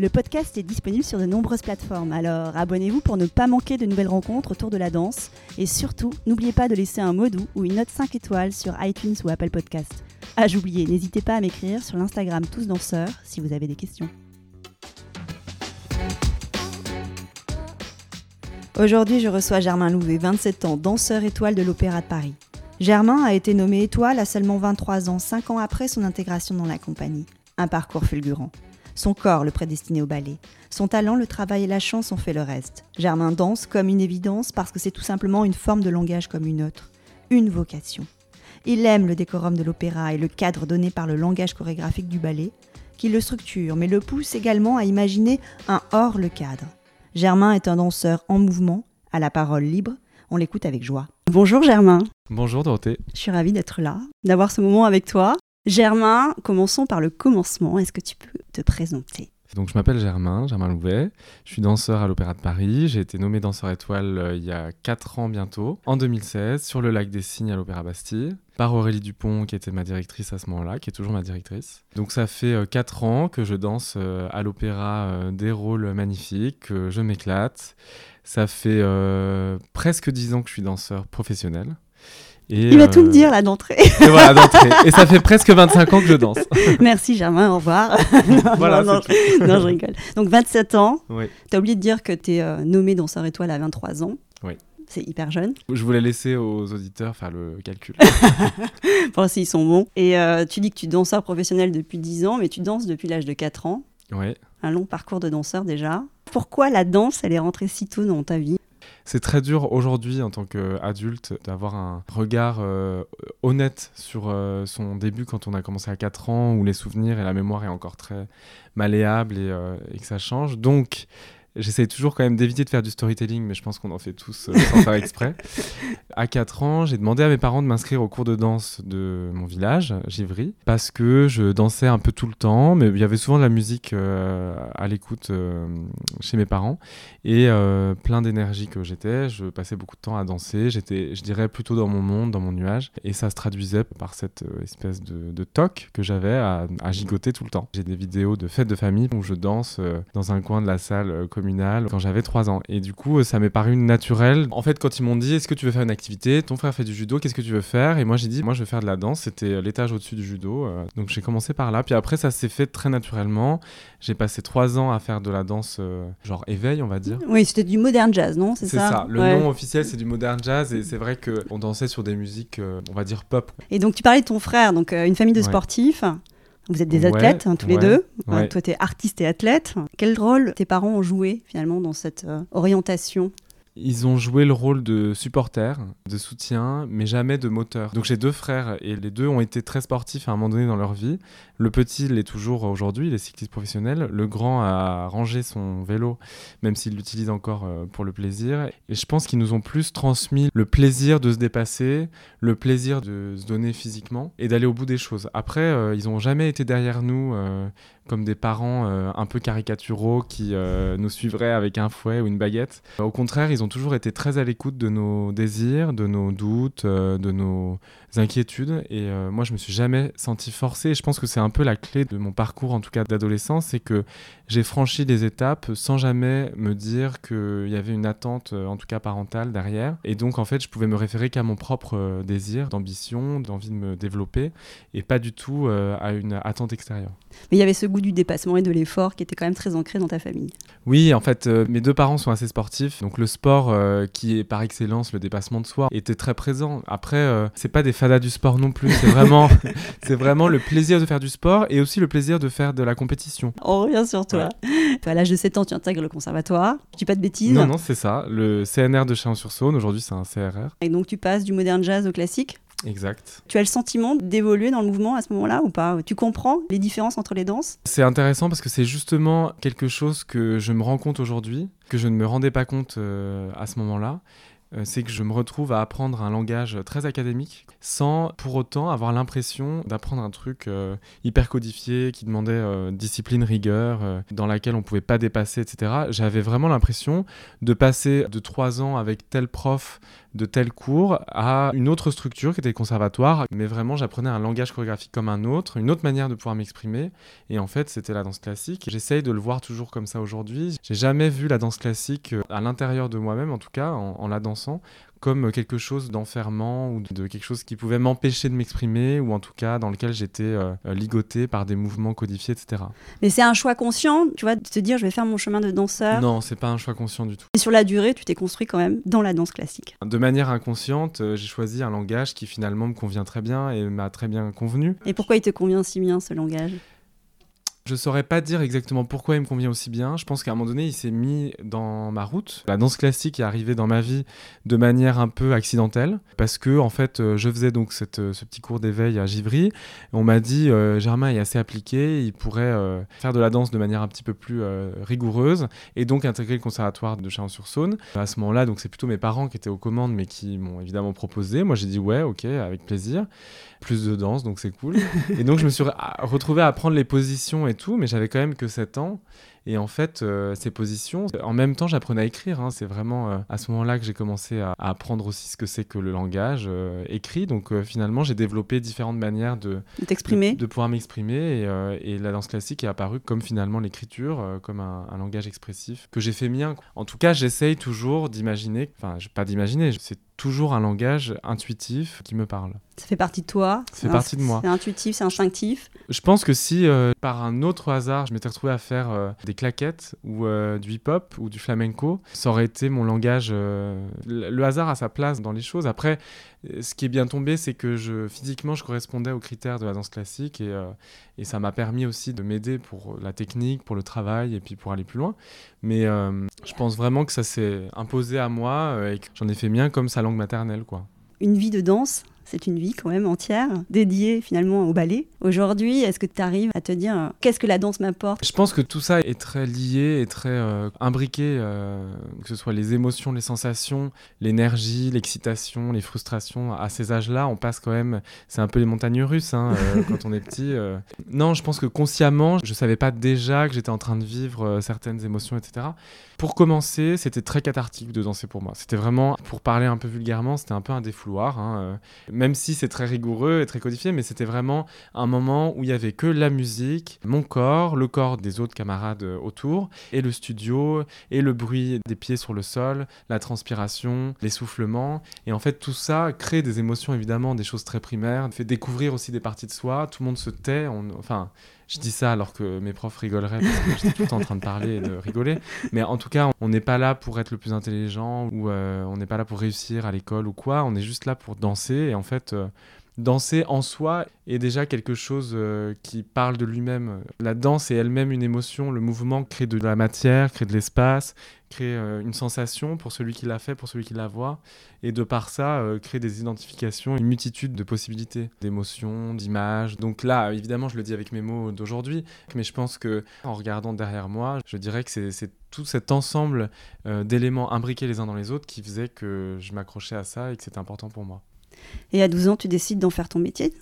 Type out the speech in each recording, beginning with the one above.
Le podcast est disponible sur de nombreuses plateformes, alors abonnez-vous pour ne pas manquer de nouvelles rencontres autour de la danse. Et surtout, n'oubliez pas de laisser un mot doux ou une note 5 étoiles sur iTunes ou Apple Podcast. Ah, j'oubliais, n'hésitez pas à m'écrire sur l'Instagram Tous Danseurs si vous avez des questions. Aujourd'hui, je reçois Germain Louvet, 27 ans, danseur étoile de l'Opéra de Paris. Germain a été nommé étoile à seulement 23 ans, 5 ans après son intégration dans la compagnie. Un parcours fulgurant. Son corps le prédestiné au ballet. Son talent, le travail et la chance ont fait le reste. Germain danse comme une évidence parce que c'est tout simplement une forme de langage comme une autre. Une vocation. Il aime le décorum de l'opéra et le cadre donné par le langage chorégraphique du ballet, qui le structure, mais le pousse également à imaginer un hors le cadre. Germain est un danseur en mouvement, à la parole libre, on l'écoute avec joie. Bonjour Germain. Bonjour Dorothée. Je suis ravie d'être là, d'avoir ce moment avec toi. Germain, commençons par le commencement. Est-ce que tu peux te présenter? Donc je m'appelle Germain, Germain Louvet, je suis danseur à l'Opéra de Paris, j'ai été nommé danseur étoile euh, il y a 4 ans bientôt, en 2016, sur le lac des Cygnes à l'Opéra Bastille, par Aurélie Dupont qui était ma directrice à ce moment-là, qui est toujours ma directrice. Donc ça fait 4 euh, ans que je danse euh, à l'Opéra des rôles magnifiques, que je m'éclate. Ça fait presque 10 ans que je suis danseur professionnel. Il va tout me euh, dire là d'entrée. Et voilà, d'entrée. Et ça fait presque 25 ans que je danse. Merci Germain, au revoir. non, voilà, non, non, je rigole. Donc 27 ans. Oui. Tu as oublié de dire que tu es euh, nommé danseur étoile à 23 ans. Oui. C'est hyper jeune. Je voulais laisser aux auditeurs faire le calcul. bon, s'ils sont bons. Et euh, tu dis que tu es danseur professionnel depuis 10 ans, mais tu danses depuis l'âge de 4 ans. Oui. Un long parcours de danseur déjà. Pourquoi la danse, elle est rentrée si tôt dans ta vie? C'est très dur aujourd'hui en tant qu'adulte d'avoir un regard euh, honnête sur euh, son début quand on a commencé à 4 ans où les souvenirs et la mémoire est encore très malléable et, euh, et que ça change. Donc J'essaie toujours quand même d'éviter de faire du storytelling, mais je pense qu'on en fait tous euh, sans faire exprès. À 4 ans, j'ai demandé à mes parents de m'inscrire au cours de danse de mon village, Givry, parce que je dansais un peu tout le temps, mais il y avait souvent de la musique euh, à l'écoute euh, chez mes parents, et plein d'énergie que j'étais, je passais beaucoup de temps à danser, j'étais, je dirais, plutôt dans mon monde, dans mon nuage, et ça se traduisait par cette espèce de, de toc que j'avais à, à, gigoter tout le temps. J'ai des vidéos de fêtes de famille où je danse dans un coin de la salle quand j'avais 3 ans. Et du coup, ça m'est paru naturel. En fait, quand ils m'ont dit est-ce que tu veux faire une activité? Ton frère fait du judo, qu'est-ce que tu veux faire? Et moi, j'ai dit moi, je veux faire de la danse. C'était l'étage au-dessus du judo. Euh. donc, j'ai commencé par là. Puis après, ça s'est fait très naturellement. J'ai passé 3 ans à faire de la danse, euh, genre éveil, on va dire. Oui, c'était du modern jazz, non? C'est ça, Le nom officiel, c'est du modern jazz. Et c'est vrai qu'on dansait sur des musiques, euh, on va dire pop. Et donc, tu parlais de ton frère, donc une famille de sportifs. Vous êtes des athlètes, hein, tous les deux. toi, tu es artiste et athlète. Quel rôle tes parents ont joué finalement dans cette euh, orientation? Ils ont joué le rôle de supporter, de soutien, mais jamais de moteur. Donc j'ai deux frères et les deux ont été très sportifs à un moment donné dans leur vie. Le petit l'est toujours aujourd'hui, il est cycliste professionnel. Le grand a rangé son vélo, même s'il l'utilise encore euh, pour le plaisir. Et je pense qu'ils nous ont plus transmis le plaisir de se dépasser, le plaisir de se donner physiquement et d'aller au bout des choses. Après, euh, ils n'ont jamais été derrière nous euh, comme des parents un peu caricaturaux qui nous suivraient avec un fouet ou une baguette. Au contraire, ils ont toujours été très à l'écoute de nos désirs, de nos doutes, euh, de nos inquiétudes. Et moi, je me suis jamais senti forcé. Et je pense que c'est un peu la clé de mon parcours, en tout cas d'adolescence, c'est que j'ai franchi des étapes sans jamais me dire qu'il y avait une attente, en tout cas parentale, derrière. Et donc, en fait, je pouvais me référer qu'à mon propre désir, d'ambition, d'envie de me développer, et pas du tout à une attente extérieure. Mais il y avait ce goût du dépassement et de l'effort qui était quand même très ancré dans ta famille. Oui, en fait, euh, mes deux parents sont assez sportifs, donc le sport, euh, qui est par excellence le dépassement de soi, était très présent. Après, euh, c'est pas des fadas du sport non plus, c'est vraiment, c'est vraiment le plaisir de faire du sport et aussi le plaisir de faire de la compétition. On revient sur toi. À l'âge de 7 ans, tu intègres le conservatoire. Je dis pas de bêtises. Non, non, c'est ça. Le CNR de Chalon-sur-Saône, aujourd'hui, c'est un CRR. Et donc, tu passes du modern jazz au classique Exact. Tu as le sentiment d'évoluer dans le mouvement à ce moment-là ou pas? Tu comprends les différences entre les danses? C'est intéressant parce que c'est justement quelque chose que je me rends compte aujourd'hui, que je ne me rendais pas compte euh, à ce moment-là. Euh, c'est que je me retrouve à apprendre un langage très académique sans pour autant avoir l'impression d'apprendre un truc euh, hyper codifié qui demandait euh, discipline, rigueur, dans laquelle on pouvait pas dépasser, etc. J'avais vraiment l'impression de passer de trois ans avec tel prof de tel cours à une autre structure qui était le conservatoire, mais vraiment j'apprenais un langage chorégraphique comme un autre, une autre manière de pouvoir m'exprimer, et en fait c'était la danse classique. J'essaye de le voir toujours comme ça aujourd'hui. J'ai jamais vu la danse classique à l'intérieur de moi-même, en tout cas en la dansant comme quelque chose d'enfermant ou de quelque chose qui pouvait m'empêcher de m'exprimer ou en tout cas dans lequel j'étais euh, ligoté par des mouvements codifiés, etc. Mais c'est un choix conscient, tu vois, de te dire je vais faire mon chemin de danseur Non, c'est pas un choix conscient du tout. Et sur la durée, tu t'es construit quand même dans la danse classique. De manière inconsciente, euh, j'ai choisi un langage qui finalement me convient très bien et m'a très bien convenu. Et pourquoi il te convient si bien ce langage? Je saurais pas dire exactement pourquoi il me convient aussi bien. Je pense qu'à un moment donné, il s'est mis dans ma route. La danse classique est arrivée dans ma vie de manière un peu accidentelle parce que en fait, euh, je faisais donc cette, euh, ce petit cours d'éveil à Givry. On m'a dit euh, Germain est assez appliqué, il pourrait faire de la danse de manière un petit peu plus rigoureuse et donc intégrer le conservatoire de Chalon-sur-Saône. À ce moment-là, donc c'est plutôt mes parents qui étaient aux commandes mais qui m'ont évidemment proposé. Moi, j'ai dit ouais, ok, avec plaisir. Plus de danse, donc c'est cool. et donc je me suis retrouvé à apprendre les positions et mais j'avais quand même que 7 ans. Et en fait, euh, ces positions, en même temps, j'apprenais à écrire. Hein. C'est vraiment euh, à ce moment-là que j'ai commencé à, apprendre aussi ce que c'est que le langage euh, écrit. Donc finalement, j'ai développé différentes manières de, de, de, pouvoir m'exprimer. Et, et, la danse classique est apparue comme finalement l'écriture, comme un, un, langage expressif que j'ai fait mien. En tout cas, j'essaye toujours d'imaginer, enfin, pas d'imaginer, c'est toujours un langage intuitif qui me parle. Ça fait partie de toi? C'est partie de moi. C'est intuitif, c'est instinctif? Je pense que si, par un autre hasard, je m'étais retrouvé à faire euh, claquettes ou euh, du hip-hop ou du flamenco, ça aurait été mon langage. le hasard a sa place dans les choses. Après, ce qui est bien tombé, c'est que je, physiquement, je correspondais aux critères de la danse classique et, et ça m'a permis aussi de m'aider pour la technique, pour le travail et puis pour aller plus loin. Mais je pense vraiment que ça s'est imposé à moi et que j'en ai fait mien comme sa langue maternelle. quoi. Une vie de danse c'est une vie quand même entière dédiée finalement au ballet. Aujourd'hui, est-ce que tu arrives à te dire euh, qu'est-ce que la danse m'apporte? Je pense que tout ça est très lié et très euh, imbriqué, euh, que ce soit les émotions, les sensations, l'énergie, l'excitation, les frustrations. À ces âges-là, on passe quand même, c'est un peu les montagnes russes hein, quand on est petit. Non, je pense que consciemment, je savais pas déjà que j'étais en train de vivre certaines émotions, etc. Pour commencer, c'était très cathartique de danser pour moi. C'était vraiment, pour parler un peu vulgairement, c'était un peu un défouloir. Hein, même si c'est très rigoureux et très codifié, mais c'était vraiment un moment où il y avait que la musique, mon corps, le corps des autres camarades euh, autour, et le studio, et le bruit des pieds sur le sol, la transpiration, l'essoufflement. Et en fait, tout ça crée des émotions, évidemment, des choses très primaires, fait découvrir aussi des parties de soi. Tout le monde se tait. enfin, je dis ça alors que mes profs rigoleraient parce que j'étais tout le temps en train de parler et de rigoler. Mais en tout cas, on n'est pas là pour être le plus intelligent ou euh, on n'est pas là pour réussir à l'école ou quoi. On est juste là pour danser. Et en fait, euh, danser en soi est déjà quelque chose euh, qui parle de lui-même. La danse est elle-même une émotion. Le mouvement crée de la matière, crée de l'espace, crée euh, une sensation pour celui qui l'a fait, pour celui qui la voit. Et de par ça, euh, crée des identifications, une multitude de possibilités, d'émotions, d'images. Donc là, évidemment, je le dis avec mes mots d'aujourd'hui, mais je pense que en regardant derrière moi, je dirais que c'est tout cet ensemble d'éléments imbriqués les uns dans les autres qui faisait que je m'accrochais à ça et que c'était important pour moi. Et à 12 ans, tu décides d'en faire ton métier?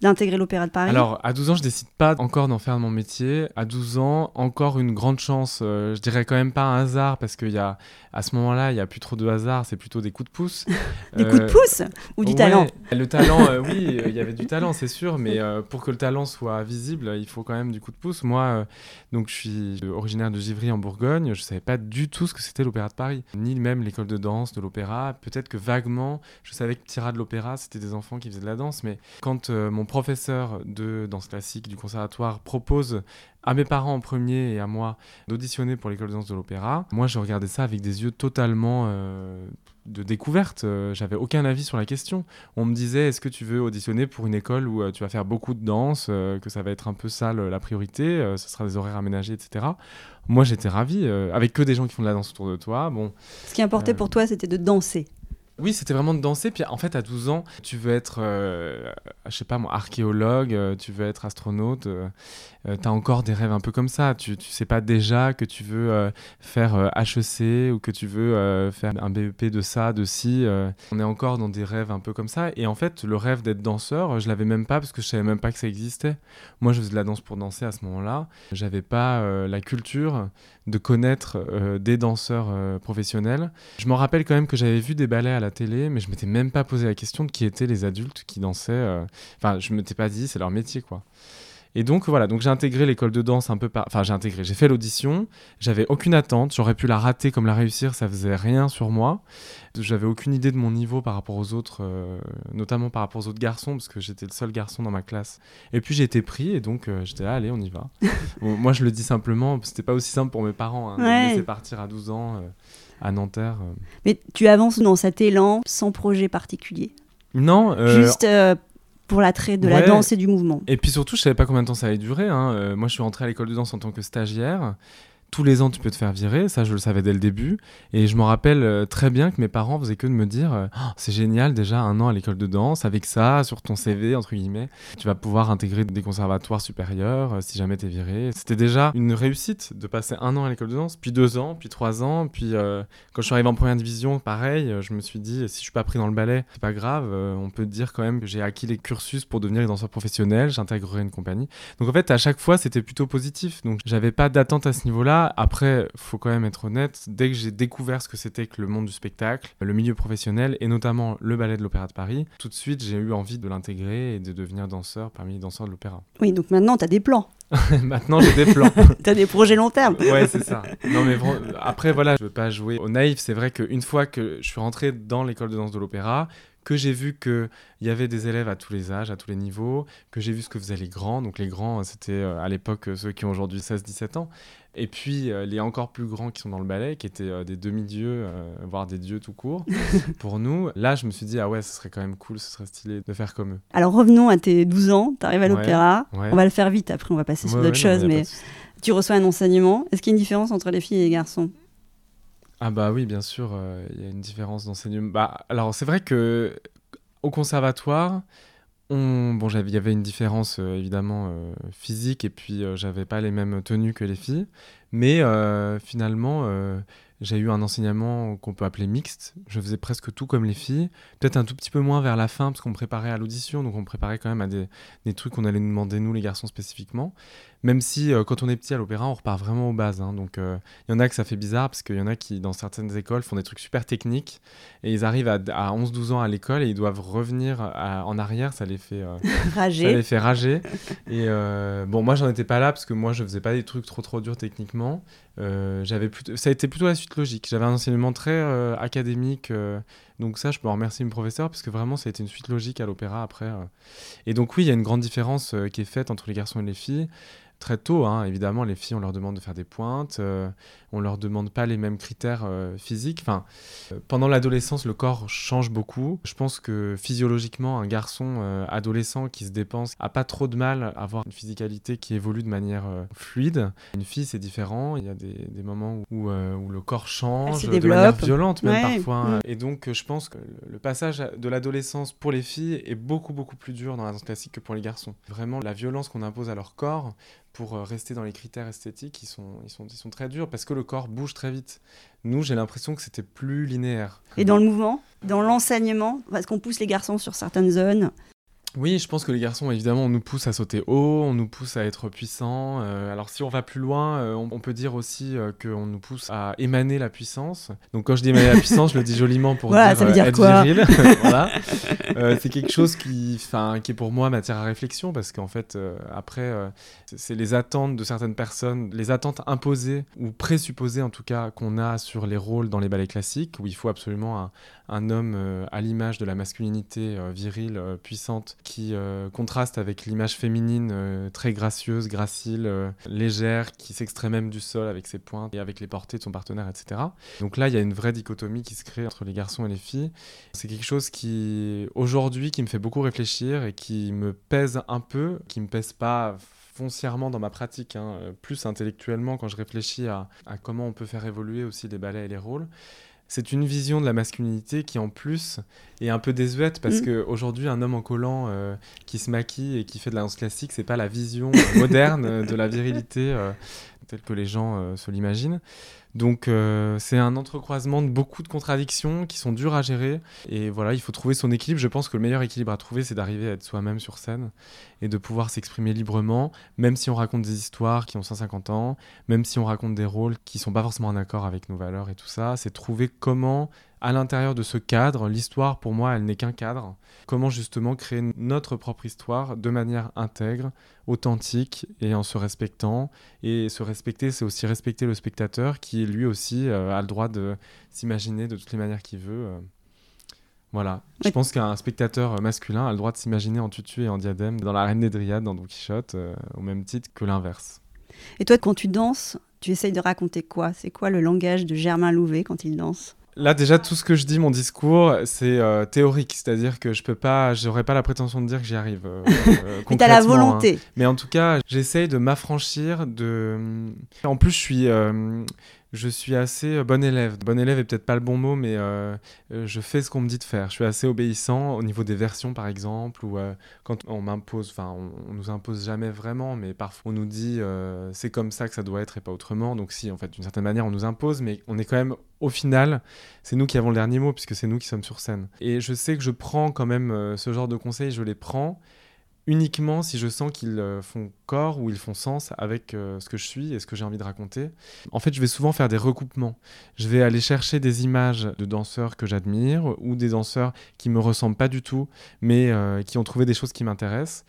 D'intégrer l'Opéra de Paris Alors, à 12 ans, je décide pas encore d'en faire mon métier. À 12 ans, encore une grande chance. Euh, je dirais quand même pas un hasard parce qu'il y a, à ce moment-là, il y a plus trop de hasard, c'est plutôt des coups de pouce. des coups de euh, pouce ou du talent Le talent, euh, oui, il y avait du talent, c'est sûr, mais pour que le talent soit visible, il faut quand même du coup de pouce. Moi, donc, je suis originaire de Givry en Bourgogne. Je savais pas du tout ce que c'était l'Opéra de Paris, ni même l'école de danse de l'opéra. Peut-être que vaguement, je savais que Tira de l'opéra, c'était des enfants qui faisaient de la danse, mais quand mon professeur de danse classique du conservatoire propose à mes parents en premier et à moi d'auditionner pour l'école de danse de l'opéra, moi je regardais ça avec des yeux totalement euh, de découverte. Euh, j'avais aucun avis sur la question. On me disait est-ce que tu veux auditionner pour une école où euh, tu vas faire beaucoup de danse, que ça va être un peu ça la priorité, ce sera des horaires aménagés, etc. Moi j'étais ravi, avec que des gens qui font de la danse autour de toi. Bon. Ce qui importait pour toi c'était de danser Oui, c'était vraiment de danser. Puis en fait, à 12 ans, tu veux être, euh, je sais pas moi, archéologue, euh, tu veux être astronaute. Euh, tu as encore des rêves un peu comme ça. Tu, tu sais pas déjà que tu veux faire HEC ou que tu veux faire un BEP de ça, de ci. on est encore dans des rêves un peu comme ça. Et en fait, le rêve d'être danseur, je l'avais même pas parce que je savais même pas que ça existait. Moi, je faisais de la danse pour danser à ce moment-là. J'avais pas la culture de connaître des danseurs professionnels. Je m'en rappelle quand même que j'avais vu des ballets à la télé, mais je m'étais même pas posé la question de qui étaient les adultes qui dansaient. Euh, enfin, je m'étais pas dit, c'est leur métier, quoi. Et donc voilà, donc j'ai intégré l'école de danse un peu par... Enfin j'ai intégré, j'ai fait l'audition, j'avais aucune attente, j'aurais pu la rater comme la réussir, ça faisait rien sur moi. J'avais aucune idée de mon niveau par rapport aux autres, euh, notamment par rapport aux autres garçons, parce que j'étais le seul garçon dans ma classe. Et puis j'ai été pris, et donc euh, j'étais là, allez, on y va. moi je le dis simplement, c'était pas aussi simple pour mes parents, hein, de me laisser partir à 12 ans à Nanterre. Euh. Mais tu avances dans cet élan sans projet particulier Non. Euh, Juste euh, pour l'attrait de la danse et du mouvement. Et puis surtout, je savais pas combien de temps ça allait durer. Hein. moi, je suis rentré à l'école de danse en tant que stagiaire tous les ans tu peux te faire virer, ça je le savais dès le début. Et je me rappelle euh, très bien que mes parents faisaient que de me dire euh, oh, c'est génial déjà un an à l'école de danse, avec ça sur ton CV, entre guillemets, tu vas pouvoir intégrer des conservatoires supérieurs euh, si jamais tu es viré. C'était déjà une réussite de passer un an à l'école de danse, puis deux ans, puis trois ans, puis quand je suis arrivé en première division, pareil, je me suis dit si je suis pas pris dans le ballet, c'est pas grave, on peut dire quand même que j'ai acquis les cursus pour devenir danseur professionnel, j'intégrerai une compagnie. Donc en fait à chaque fois c'était plutôt positif, donc j'avais pas d'attente à ce niveau-là après, faut quand même être honnête, dès que j'ai découvert ce que c'était que le monde du spectacle, le milieu professionnel, et notamment le ballet de l'Opéra de Paris, tout de suite, j'ai eu envie de l'intégrer et de devenir danseur parmi les danseurs de l'opéra. Oui, donc maintenant, tu as des plans. maintenant, j'ai des plans. tu as des projets long terme. ouais, c'est ça. Non, mais après, voilà, je veux pas jouer au naïf. C'est vrai qu'une fois que je suis rentré dans l'école de danse de l'opéra, que j'ai vu qu'il y avait des élèves à tous les âges, à tous les niveaux, que j'ai vu ce que faisaient les grands. Donc les grands, c'était euh, à l'époque ceux qui ont aujourd'hui 16-17 ans. Et puis euh, les encore plus grands qui sont dans le ballet, qui étaient euh, des demi-dieux, voire des dieux tout court, pour nous. Là, je me suis dit, ah ouais, ce serait quand même cool, ce serait stylé de faire comme eux. Alors revenons à tes 12 ans, tu arrives à l'opéra. On va le faire vite, après on va passer sur d'autres choses, mais tu reçois un enseignement. Est-ce qu'il y a une différence entre les filles et les garçons? Ah bah oui, bien sûr, euh, il y a une différence d'enseignement. Bah, alors c'est vrai que au conservatoire, on... bon, il y avait une différence euh, évidemment euh, physique et puis j'avais pas les mêmes tenues que les filles, mais finalement j'ai eu un enseignement qu'on peut appeler mixte. Je faisais presque tout comme les filles, peut-être un tout petit peu moins vers la fin parce qu'on préparait à l'audition, donc on préparait quand même à des, des trucs qu'on allait nous demander nous les garçons spécifiquement. Même si euh, quand on est petit à l'opéra, on repart vraiment aux bases. Hein. donc il euh, y en a que ça fait bizarre parce qu'il y en a qui, dans certaines écoles, font des trucs super techniques et ils arrivent à, 11-12 ans à l'école et ils doivent revenir en arrière. Ça les fait, euh, rager. Ça les fait rager. et bon, moi, j'en étais pas là parce que moi, je faisais pas des trucs trop trop durs techniquement. j'avais plutôt... Ça a été plutôt la suite logique. J'avais un enseignement très académique. Donc ça, je peux en remercier mon professeur parce que vraiment, ça a été une suite logique à l'opéra après. Et donc oui, il y a une grande différence qui est faite entre les garçons et les filles très tôt. Hein. Évidemment, les filles, on leur demande de faire des pointes, euh, on leur demande pas les mêmes critères euh, physiques. Enfin, euh, pendant l'adolescence, le corps change beaucoup. Je pense que physiologiquement, un garçon adolescent qui se dépense a pas trop de mal à avoir une physicalité qui évolue de manière fluide. Une fille, c'est différent. Il y a des, des moments où, où, le corps change de manière violente, même parfois. Mm. Et donc, je pense que le passage de l'adolescence pour les filles est beaucoup, beaucoup plus dur dans la danse classique que pour les garçons. Vraiment, la violence qu'on impose à leur corps pour euh, rester dans les critères esthétiques, ils sont, sont, sont très durs parce que le corps bouge très vite. Nous, j'ai l'impression que c'était plus linéaire. Et dans le mouvement, dans l'enseignement, parce qu'on pousse les garçons sur certaines zones oui, je pense que les garçons, évidemment, on nous pousse à sauter haut, on nous pousse à être puissant. Euh, alors si on va plus loin, euh, on, peut dire aussi euh, qu'on nous pousse à émaner la puissance. Donc quand je dis émaner la puissance, je le dis joliment pour dire, ça veut dire être quoi viril. voilà. c'est quelque chose qui, qui est pour moi matière à réflexion parce qu'en fait, après, c'est les attentes de certaines personnes, les attentes imposées ou présupposées en tout cas qu'on a sur les rôles dans les ballets classiques où il faut absolument un, un homme euh, à l'image de la masculinité euh, virile, euh, puissante, qui contraste avec l'image féminine très gracieuse, gracile, légère, qui s'extrait même du sol avec ses pointes et avec les portées de son partenaire, etc. Donc là, il y a une vraie dichotomie qui se crée entre les garçons et les filles. C'est quelque chose qui, aujourd'hui, qui me fait beaucoup réfléchir et qui me pèse un peu, qui me pèse pas foncièrement dans ma pratique, hein, plus intellectuellement quand je réfléchis à, à, comment on peut faire évoluer aussi les ballets et les rôles. C'est une vision de la masculinité qui en plus est un peu désuète parce que mm. qu'aujourd'hui un homme en collant euh, qui se maquille et qui fait de la danse classique c'est pas la vision moderne de la virilité telle que les gens se l'imaginent. Donc euh, c'est un entrecroisement de beaucoup de contradictions qui sont dures à gérer. Et voilà, il faut trouver son équilibre. Je pense que le meilleur équilibre à trouver, c'est d'arriver à être soi-même sur scène et de pouvoir s'exprimer librement, même si on raconte des histoires qui ont 150 ans, même si on raconte des rôles qui sont pas forcément en accord avec nos valeurs et tout ça. C'est trouver comment à l'intérieur de ce cadre, l'histoire pour moi, elle n'est qu'un cadre. Comment justement créer notre propre histoire de manière intègre, authentique et en se respectant. Et se respecter, c'est aussi respecter le spectateur qui lui aussi euh, a le droit de s'imaginer de toutes les manières qu'il veut. Euh. Voilà. Je pense qu'un spectateur masculin a le droit de s'imaginer en tutu et en diadème dans La Reine des Dryades, dans Don Quichotte, euh, au même titre que l'inverse. Et toi, quand tu danses, tu essayes de raconter quoi? C'est quoi le langage de Germain Louvet quand il danse? Là, déjà, tout ce que je dis, mon discours, c'est euh, théorique, c'est-à-dire que je peux pas, j'aurais pas la prétention de dire que j'y arrive. Euh, euh Mais t'as la volonté. Hein. Mais en tout cas, j'essaye de m'affranchir de. En plus, je suis je suis assez euh, bon élève. Bon élève est peut-être pas le bon mot, mais euh, euh, je fais ce qu'on me dit de faire. Je suis assez obéissant au niveau des versions, par exemple, ou quand on m'impose, enfin, on, nous impose jamais vraiment, mais parfois on nous dit c'est comme ça que ça doit être et pas autrement. Donc si, en fait, d'une certaine manière, on nous impose, mais on est quand même, au final, c'est nous qui avons le dernier mot puisque c'est nous qui sommes sur scène. Et je sais que je prends quand même ce genre de conseils, je les prends uniquement si je sens qu'ils euh, font corps ou ils font sens avec euh, ce que je suis et ce que j'ai envie de raconter. En fait, je vais souvent faire des recoupements. Je vais aller chercher des images de danseurs que j'admire ou des danseurs qui me ressemblent pas du tout, mais euh, qui ont trouvé des choses qui m'intéressent.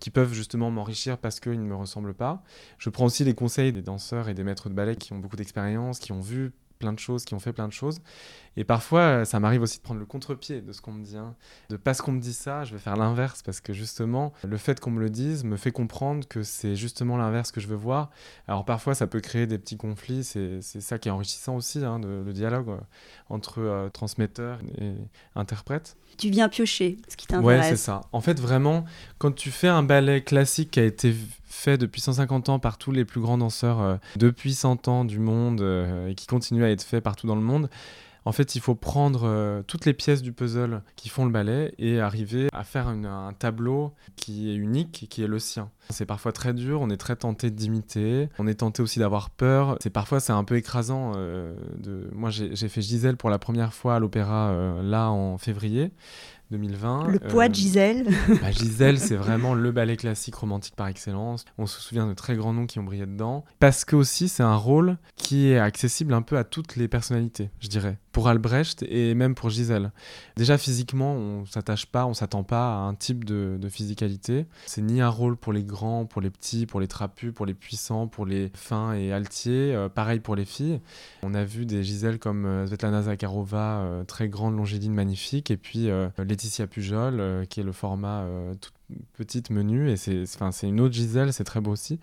qui peuvent justement m'enrichir parce qu'ils ne me ressemblent pas. Je prends aussi les conseils des danseurs et des maîtres de ballet qui ont beaucoup d'expérience, qui ont vu plein de choses, qui ont fait plein de choses. Et parfois, euh, ça m'arrive aussi de prendre le contre-pied de ce qu'on me dit. Hein. De parce qu'on me dit ça, je vais faire l'inverse parce que justement, le fait qu'on me le dise me fait comprendre que c'est justement l'inverse que je veux voir. Alors parfois, ça peut créer des petits conflits. C'est ça qui est enrichissant aussi, hein, le dialogue euh, entre euh, transmetteur et interprète. Tu viens piocher ce qui t'intéresse. Ouais, c'est ça. En fait, vraiment, quand tu fais un ballet classique qui a été fait depuis 150 ans par tous les plus grands danseurs depuis 100 ans du monde et qui continue à être fait partout dans le monde, en fait, il faut prendre euh, toutes les pièces du puzzle qui font le ballet et arriver à faire un tableau qui est unique, qui est le sien. C'est parfois très dur, on est très tenté d'imiter, on est tenté aussi d'avoir peur. C'est parfois c'est un peu écrasant. Euh. Moi, j'ai fait Gisèle pour la première fois à l'opéra euh, là en février. 2020. Le poids de Gisèle. Bah, Gisèle, c'est vraiment le ballet classique romantique par excellence. On se souvient de très grands noms qui ont brillé dedans. Parce que aussi, c'est un rôle qui est accessible un peu à toutes les personnalités, je dirais. Pour Albrecht et même pour Gisèle. Déjà, physiquement, on s'attache pas, on s'attend pas à un type de, physicalité. C'est ni un rôle pour les grands, pour les petits, pour les trapus, pour les puissants, pour les fins et altiers. Euh, pareil pour les filles. On a vu des Gisèles comme euh, Svetlana Zakharova, euh, très grande, longéline, magnifique. Et puis les Laetitia Pujol, euh, qui est le format euh, toute petite menu. Et c'est une autre Gisèle, c'est très beau aussi.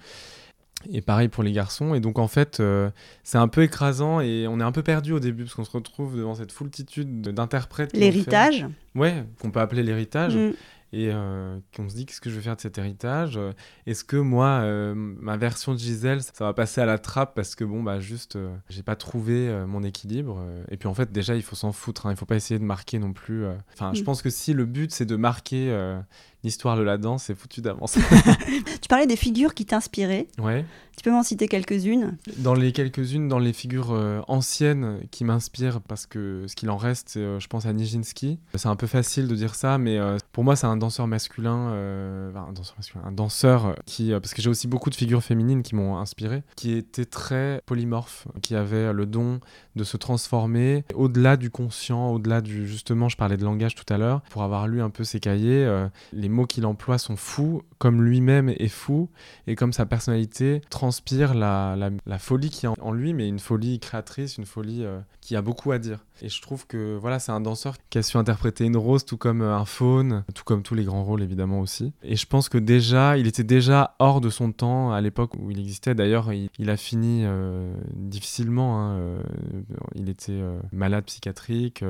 Et pareil pour les garçons. Et donc, en fait, euh, c'est un peu écrasant et on est un peu perdu au début parce qu'on se retrouve devant cette foultitude d'interprètes. L'héritage Ouais, qu'on peut appeler l'héritage. Mm et euh, qu'on se dit qu'est-ce que je vais faire de cet héritage? Euh, Est-ce que moi, euh, ma version de Gisèle, ça va passer à la trappe parce que bon, bah juste, j'ai pas trouvé mon équilibre? et puis en fait, déjà, il faut s'en foutre. Hein, il faut pas essayer de marquer non plus. Enfin, je mm. pense que si le but c'est de marquer l'histoire de la danse, c'est foutu d'avance. tu parlais des figures qui t'inspiraient. Ouais. Tu peux m'en citer quelques-unes? Dans les quelques-unes, dans les figures euh, anciennes qui m'inspirent, parce que ce qu'il en reste, euh, je pense à Nijinsky. C'est un peu facile de dire ça, mais euh, pour moi, c'est un danseur masculin, un danseur masculin, un danseur qui, parce que j'ai aussi beaucoup de figures féminines qui m'ont inspiré, qui étaient très polymorphes, qui avaient le don de se transformer au-delà du conscient, au-delà du justement, je parlais de langage tout à l'heure, pour avoir lu un peu ses cahiers, les mots qu'il emploie sont fous, comme lui-même est fou, et comme sa personnalité transpire la, folie qui est en, lui, mais une folie créatrice, une folie euh, qui a beaucoup à dire. Et je trouve que voilà, c'est un danseur qui a su interpréter une rose tout comme euh, un faune, tout comme tous les grands rôles évidemment aussi. Et je pense que déjà, il était déjà hors de son temps à l'époque où il existait. D'ailleurs, il, a fini euh, difficilement. Hein, il était malade psychiatrique.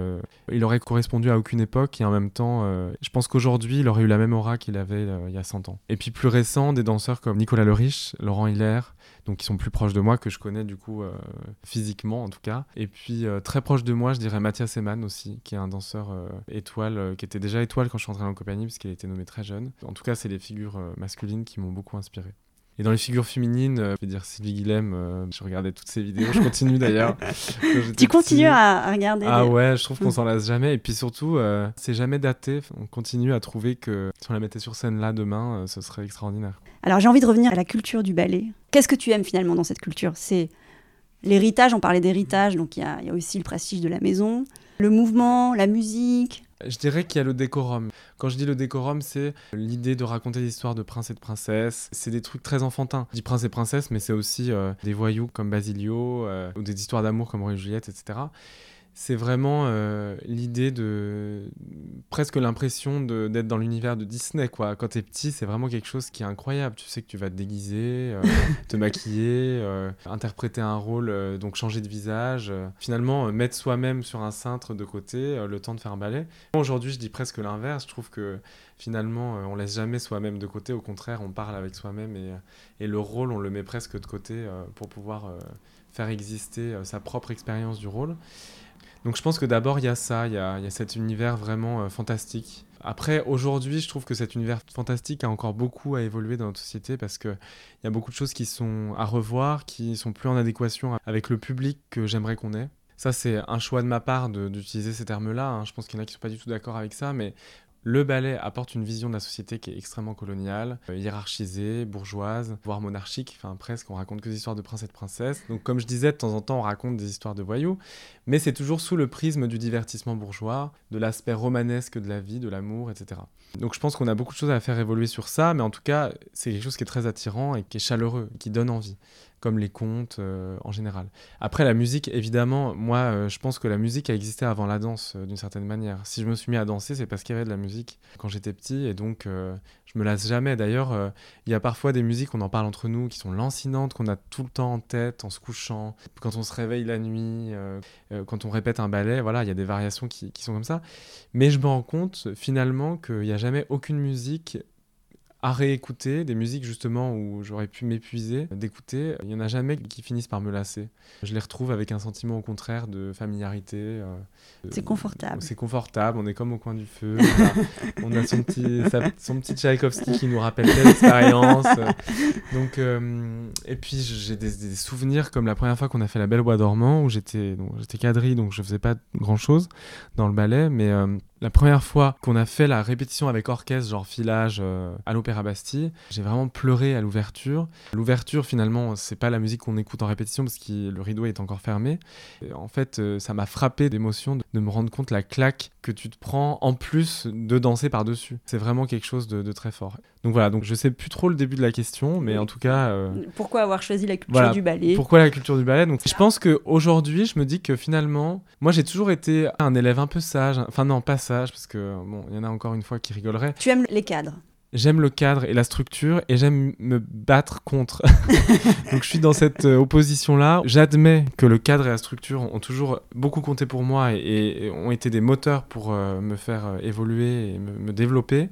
il aurait correspondu à aucune époque et en même temps, je pense qu'aujourd'hui, il aurait eu la même aura qu'il avait il y a 100 ans. Et puis plus récent, des danseurs comme Nicolas Le Riche, Laurent Hiller, donc qui sont plus proches de moi, que je connais du coup physiquement en tout cas. Et puis très proche de moi, je dirais Mathias Eman aussi, qui est un danseur étoile, qui était déjà étoile quand je suis entré en compagnie, puisqu'il a été nommé très jeune. En tout cas, c'est les figures masculines qui m'ont beaucoup inspiré. Et dans les figures féminines, euh, je vais dire Sylvie Guilhem, euh, je regardais toutes ses vidéos, je continue d'ailleurs. tu continues à, regarder Ah ouais, je trouve qu'on mm. s'en lasse jamais. Et puis surtout, euh, c'est jamais daté. On continue à trouver que si on la mettait sur scène là demain, ce serait extraordinaire. Alors j'ai envie de revenir à la culture du ballet. Qu'est-ce que tu aimes finalement dans cette culture? C'est l'héritage, on parlait d'héritage, donc il y, y a aussi le prestige de la maison, le mouvement, la musique, je dirais qu'il y a le décorum. Quand je dis le décorum, c'est l'idée de raconter des histoires de princes et de princesses. C'est des trucs très enfantins. Je dis prince et princesse, mais c'est aussi euh, des voyous comme Basilio, euh, ou des histoires d'amour comme Roméo et Juliette, etc c'est vraiment euh, l'idée de presque l'impression d'être dans l'univers de Disney quoi. Quand t'es petit, c'est vraiment quelque chose qui est incroyable. Tu sais que tu vas te déguiser, euh, te maquiller, euh, interpréter un rôle, donc changer de visage. finalement, mettre soi-même sur un cintre de côté, le temps de faire un ballet. Aujourd'hui, je dis presque l'inverse. Je trouve que finalement, on laisse jamais soi-même de côté. Au contraire, on parle avec soi-même et, et, le rôle, on le met presque de côté pour pouvoir faire exister sa propre expérience du rôle. Donc je pense que d'abord il y a ça, il y a, cet univers vraiment euh, fantastique. Après, aujourd'hui, je trouve que cet univers fantastique a encore beaucoup à évoluer dans notre société parce qu'il y a beaucoup de choses qui sont à revoir, qui sont plus en adéquation avec le public que j'aimerais qu'on ait. Ça, c'est un choix de ma part d'utiliser ces termes-là. Hein. Je pense qu'il y en a qui ne sont pas du tout d'accord avec ça, mais le ballet apporte une vision de la société qui est extrêmement coloniale, euh, hiérarchisée, bourgeoise, voire monarchique. Enfin, presque, on raconte que des histoires de princes et de princesses. Donc, comme je disais, de temps en temps, on raconte des histoires de voyous, mais c'est toujours sous le prisme du divertissement bourgeois, de l'aspect romanesque de la vie, de l'amour, etc. Donc, je pense qu'on a beaucoup de choses à faire évoluer sur ça, mais en tout cas, c'est quelque chose qui est très attirant et qui est chaleureux, qui donne envie comme les contes euh, en général. Après, la musique, évidemment, moi, euh, je pense que la musique a existé avant la danse, euh, d'une certaine manière. Si je me suis mis à danser, c'est parce qu'il y avait de la musique quand j'étais petit, et donc je me lasse jamais. D'ailleurs, il y a parfois des musiques, on en parle entre nous, qui sont lancinantes, qu'on a tout le temps en tête, en se couchant, quand on se réveille la nuit, quand on répète un ballet, voilà, il y a des variations qui, qui sont comme ça. Mais je me rends compte, finalement, qu'il n'y a jamais aucune musique à réécouter, des musiques justement où j'aurais pu m'épuiser d'écouter. Il n'y en a jamais qui finissent par me lasser. Je les retrouve avec un sentiment au contraire de familiarité. Euh, c'est confortable. C'est confortable, on est comme au coin du feu. on a, son petit, son petit Tchaïkovski qui nous rappelle l'expérience. Donc, euh, et puis j'ai des, souvenirs comme la première fois qu'on a fait La Belle Bois dormant où j'étais quadrille donc je faisais pas grand chose dans le ballet, mais euh, la première fois qu'on a fait la répétition avec orchestre, genre filage euh, à l'Opéra Bastille, j'ai vraiment pleuré à l'ouverture. L'ouverture, finalement, c'est pas la musique qu'on écoute en répétition parce que le rideau est encore fermé. en fait, euh, ça m'a frappé d'émotion de, me rendre compte la claque que tu te prends en plus de danser par-dessus. C'est vraiment quelque chose de, très fort. Donc voilà, donc je sais plus trop le début de la question, mais en tout cas. Euh, pourquoi avoir choisi la culture du ballet? Pourquoi la culture du ballet? Donc je pense qu'aujourd'hui, je me dis que finalement, moi j'ai toujours été un élève un peu sage. Enfin non, pas sage, parce que bon, il y en a encore une fois qui rigoleraient. Tu aimes les cadres? J'aime le cadre et la structure et j'aime me battre contre. Donc je suis dans cette euh, opposition-là. J'admets que le cadre et la structure ont toujours beaucoup compté pour moi et, ont été des moteurs pour euh, me faire euh, évoluer et me, développer.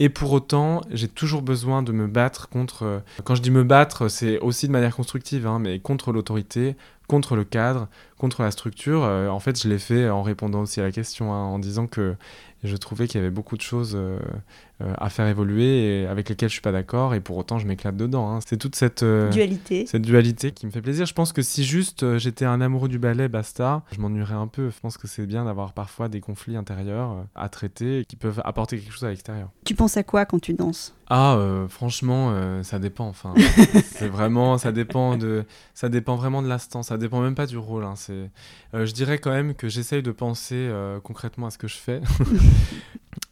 Et pour autant, j'ai toujours besoin de me battre contre... Quand je dis me battre, c'est aussi de manière constructive, hein, mais contre l'autorité, contre le cadre, contre la structure. en fait, je l'ai fait en répondant aussi à la question, hein, en disant que je trouvais qu'il y avait beaucoup de choses euh, à faire évoluer et avec lesquels je suis pas d'accord et pour autant je m'éclate dedans. Hein. C'est toute cette euh, dualité. cette dualité qui me fait plaisir. Je pense que si juste euh, j'étais un amoureux du ballet, basta, je m'ennuierais un peu. Je pense que c'est bien d'avoir parfois des conflits intérieurs à traiter qui peuvent apporter quelque chose à l'extérieur. Tu penses à quoi quand tu danses Ah, franchement, ça dépend. Enfin, c'est vraiment, ça dépend de, ça dépend vraiment de l'instant. Ça dépend même pas du rôle. Hein. C'est, je dirais quand même que j'essaye de penser concrètement à ce que je fais.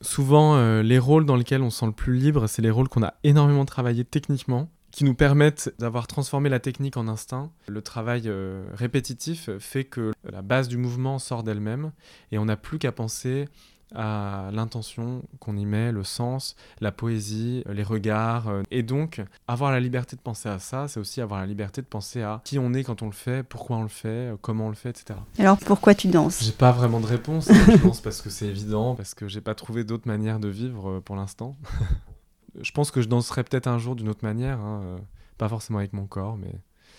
Souvent, euh, les rôles dans lesquels on se sent le plus libre, c'est les rôles qu'on a énormément travaillé techniquement, qui nous permettent d'avoir transformé la technique en instinct. Le travail euh, répétitif fait que la base du mouvement sort d'elle-même et on n'a plus qu'à penser à l'intention qu'on y met, le sens, la poésie, les regards. Euh, et donc, avoir la liberté de penser à ça, c'est aussi avoir la liberté de penser à qui on est quand on le fait, pourquoi on le fait, euh, comment on le fait, etc. Alors, pourquoi tu danses? J'ai pas vraiment de réponse. Hein. je pense parce que c'est évident, parce que j'ai pas trouvé d'autre manière de vivre euh, pour l'instant. je pense que je danserai peut-être un jour d'une autre manière, hein, pas forcément avec mon corps, mais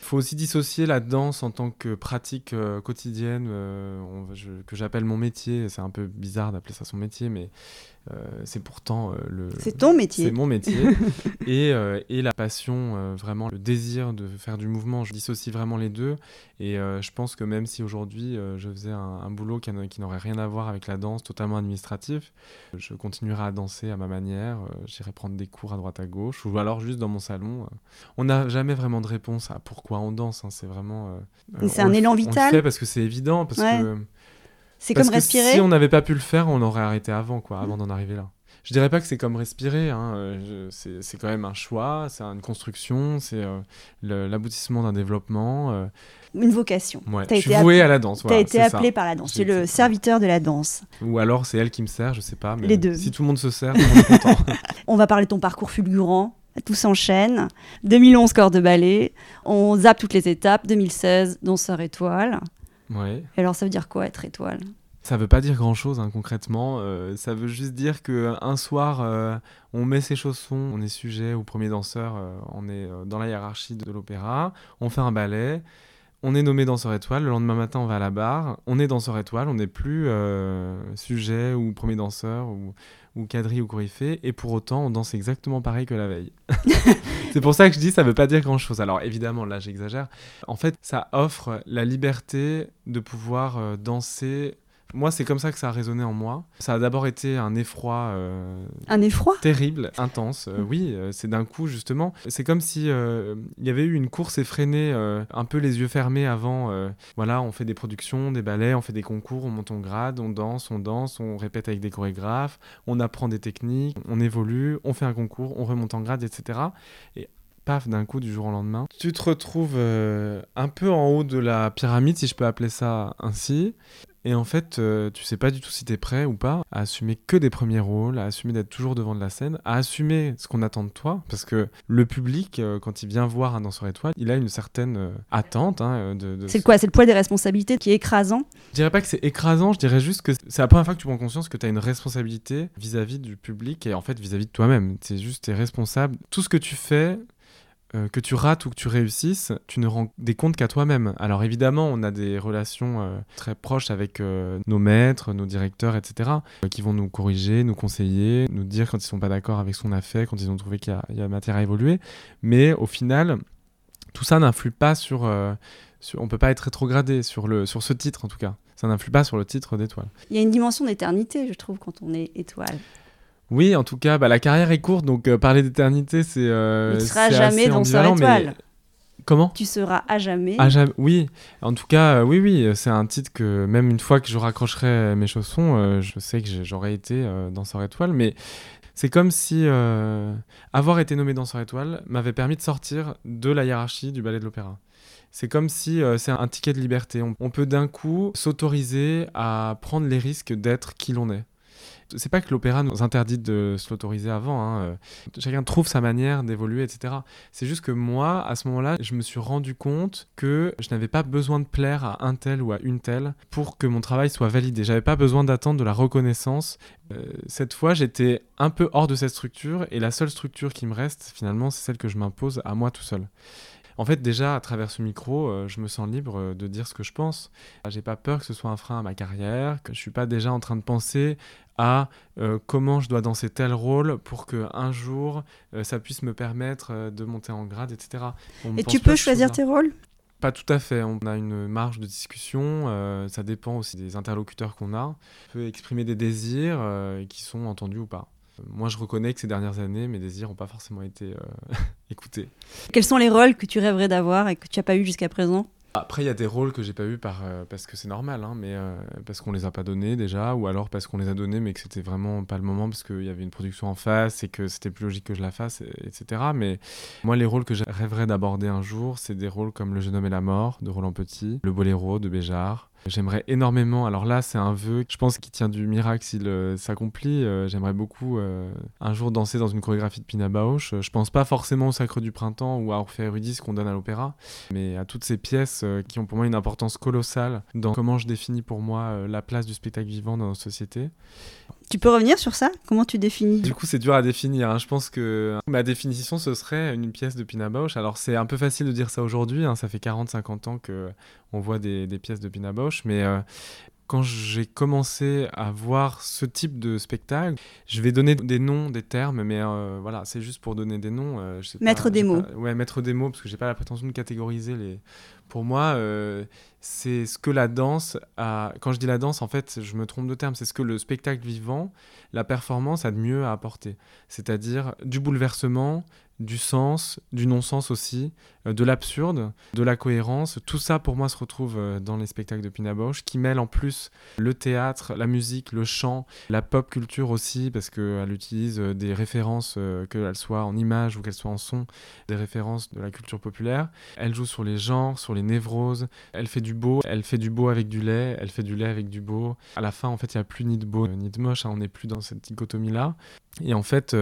faut aussi dissocier la danse en tant que pratique euh, quotidienne, euh, je- que j'appelle mon métier. C'est un peu bizarre d'appeler ça son métier, mais c'est pourtant euh, le. C'est ton métier. C'est mon métier. et, euh, et la passion, euh, vraiment, le désir de faire du mouvement. Je dissocie vraiment les deux. Et euh, je pense que même si aujourd'hui euh, je faisais un, un boulot qui, n'a- qui n'aurait rien à voir avec la danse, totalement administratif, je continuerai à danser à ma manière. euh, J'irai prendre des cours à droite à gauche, ou alors juste dans mon salon. euh. On n'a jamais vraiment de réponse à pourquoi on danse. hein, C'est vraiment. euh, c'est on un élan On vital. le fait parce que c'est évident, parce Ouais. que. C'est comme respirer. Si on n'avait pas pu le faire, on aurait arrêté avant, quoi, avant d'en arriver là. Je dirais pas que c'est comme respirer, hein, euh, c'est quand même un choix, c'est une construction, c'est euh, l'aboutissement d'un développement. euh, Une vocation. ouais. Je suis app- voué à la danse. Tu voilà, as été ça. appelé par la danse. Tu es le serviteur de la danse. Ou alors c'est elle qui me sert, je sais pas. Mais Les deux. Si tout le monde se sert, tout le monde est content. On va parler de ton parcours fulgurant. Tout s'enchaîne. 2011, corps de ballet. On zappe toutes les étapes. 2016, danseur étoile. Ouais. Et alors, ça veut dire quoi être étoile? Ça veut pas dire grand chose concrètement. euh, ça veut juste dire que un soir, euh, on met ses chaussons, on est sujet ou premier danseur, euh, on est euh, dans la hiérarchie de l'opéra, on fait un ballet. On est nommé danseur étoile, le lendemain matin on va à la barre, on est danseur étoile, on n'est plus euh, sujet ou premier danseur ou, ou quadrille ou coryphée, et pour autant on danse exactement pareil que la veille. C'est pour ça que je dis ça veut pas dire grand chose. Alors évidemment là j'exagère. En fait ça offre la liberté de pouvoir euh, danser. Moi c'est comme ça que ça a résonné en moi. Ça a d'abord été un effroi euh, Un effroi? terrible, intense. Euh, oui, euh, c'est d'un coup justement. C'est comme si il y avait eu une course effrénée, un peu les yeux fermés avant. voilà, on fait des productions, des ballets, on fait des concours, on monte en grade, on danse, on danse, on répète avec des chorégraphes, on apprend des techniques, on évolue, on fait un concours, on remonte en grade, etc. Et paf, d'un coup, du jour au lendemain, tu te retrouves un peu en haut de la pyramide, si je peux appeler ça ainsi. Et en fait, euh, tu sais pas du tout si tu es prêt ou pas à assumer que des premiers rôles, à assumer d'être toujours devant de la scène, à assumer ce qu'on attend de toi. Parce que le public, euh, quand il vient voir un danseur étoile, il a une certaine euh, attente. hein, euh, de, de C'est quoi C'est le poids des responsabilités qui est écrasant? Je dirais pas que c'est écrasant, je dirais juste que c'est la première fois que tu prends conscience que tu as une responsabilité vis-à-vis du public et en fait vis-à-vis de toi-même. C'est juste, tu es responsable. Tout ce que tu fais, euh, que tu rates ou que tu réussisses, tu ne rends des comptes qu'à toi-même. Alors évidemment, on a des relations euh, très proches avec euh, nos maîtres, nos directeurs, etc., qui vont nous corriger, nous conseiller, nous dire quand ils sont pas d'accord avec ce qu'on a fait, quand ils ont trouvé qu'il y y, a matière à évoluer. Mais au final, tout ça n'influe pas sur, sur- On peut pas être rétrogradé sur, le, sur ce titre, en tout cas. Ça n'influe pas sur le titre d'étoile. Il y a une dimension d'éternité, je trouve, quand on est étoile. Oui, en tout cas, bah, la carrière est courte, donc euh, parler d'éternité, c'est. euh, tu seras jamais mais- étoile. Comment? Tu seras à jamais. Jamais- oui, en tout cas, euh, oui, oui, c'est un titre que même une fois que je raccrocherai mes chaussons, je sais que j'aurais été euh, danseur étoile, mais c'est comme si avoir été nommé danseur étoile m'avait permis de sortir de la hiérarchie du ballet de l'opéra. C'est comme si euh, c'est un ticket de liberté. On, on peut d'un coup s'autoriser à prendre les risques d'être qui l'on est. C'est pas que l'opéra nous interdit de se l'autoriser avant. hein, euh, Chacun trouve sa manière d'évoluer, etc. C'est juste que moi, à ce moment-là, je me suis rendu compte que je n'avais pas besoin de plaire à un tel ou à une telle pour que mon travail soit validé. J'avais pas besoin d'attendre de la reconnaissance. Euh, cette fois, j'étais un peu hors de cette structure et la seule structure qui me reste, finalement, c'est celle que je m'impose à moi tout seul. En fait, déjà, à travers ce micro, euh, je me sens libre euh, de dire ce que je pense. J'ai pas peur que ce soit un frein à ma carrière, que je suis pas déjà en train de penser à euh, comment je dois danser tel rôle pour que un jour euh, ça puisse me permettre euh, de monter en grade, etc. On Et tu peux choisir tes rôles? Pas tout à fait. On a une marge de discussion. ça dépend aussi des interlocuteurs qu'on a. On peut exprimer des désirs qui sont entendus ou pas. Moi, je reconnais que ces dernières années, mes désirs n'ont pas forcément été euh, écoutés. Quels sont les rôles que tu rêverais d'avoir et que tu n'as pas eu jusqu'à présent? Après, il y a des rôles que j'ai pas eu par, euh, parce que c'est normal, hein, mais euh, parce qu'on les a pas donnés déjà, ou alors parce qu'on les a donnés mais que c'était vraiment pas le moment parce qu'il y avait une production en face et que c'était plus logique que je la fasse, et- etc. Mais moi, les rôles que je rêverais d'aborder un jour, c'est des rôles comme Le jeune homme et la mort de Roland Petit, Le boléro de Béjart. J'aimerais énormément, alors là c'est un vœu, je pense qui tient du miracle s'il euh, s'accomplit, euh, j'aimerais beaucoup euh, un jour danser dans une chorégraphie de Pina Bausch. Je pense pas forcément au Sacre du Printemps ou à Orphée Eurydice qu'on donne à l'opéra, mais à toutes ces pièces qui ont pour moi une importance colossale dans comment je définis pour moi la place du spectacle vivant dans notre société. Tu peux revenir sur ça? Comment tu définis? Du coup, c'est dur à définir. Hein. Je pense que ma définition, ce serait une pièce de Pina Bausch. Alors, c'est un peu facile de dire ça aujourd'hui. Hein. Ça fait 40-50 ans qu'on voit des, pièces de Pina Bausch. Mais euh, quand j'ai commencé à voir ce type de spectacle, je vais donner des noms, des termes, mais euh, voilà, c'est juste pour donner des noms. Euh, mettre des mots. ouais, mettre des mots, parce que j'ai pas la prétention de catégoriser les. Pour moi, euh, c'est ce que la danse a. Quand je dis la danse, en fait, je me trompe de terme. C'est ce que le spectacle vivant, la performance a de mieux à apporter. C'est-à-dire du bouleversement, du sens, du non-sens aussi, de l'absurde, de la cohérence. Tout ça, pour moi, se retrouve euh, dans les spectacles de Pina Bausch, qui mêlent en plus le théâtre, la musique, le chant, la pop culture aussi, parce qu'elle utilise euh, des références, qu'elles soient en images ou qu'elles soient en son, des références de la culture populaire. Elle joue sur les genres, sur les névroses. Elle fait du beau, elle fait du beau avec du lait, elle fait du lait avec du beau. À la fin, en fait, il n'y a plus ni de beau ni de moche, hein, on n'est plus dans cette dichotomie-là. Et en fait,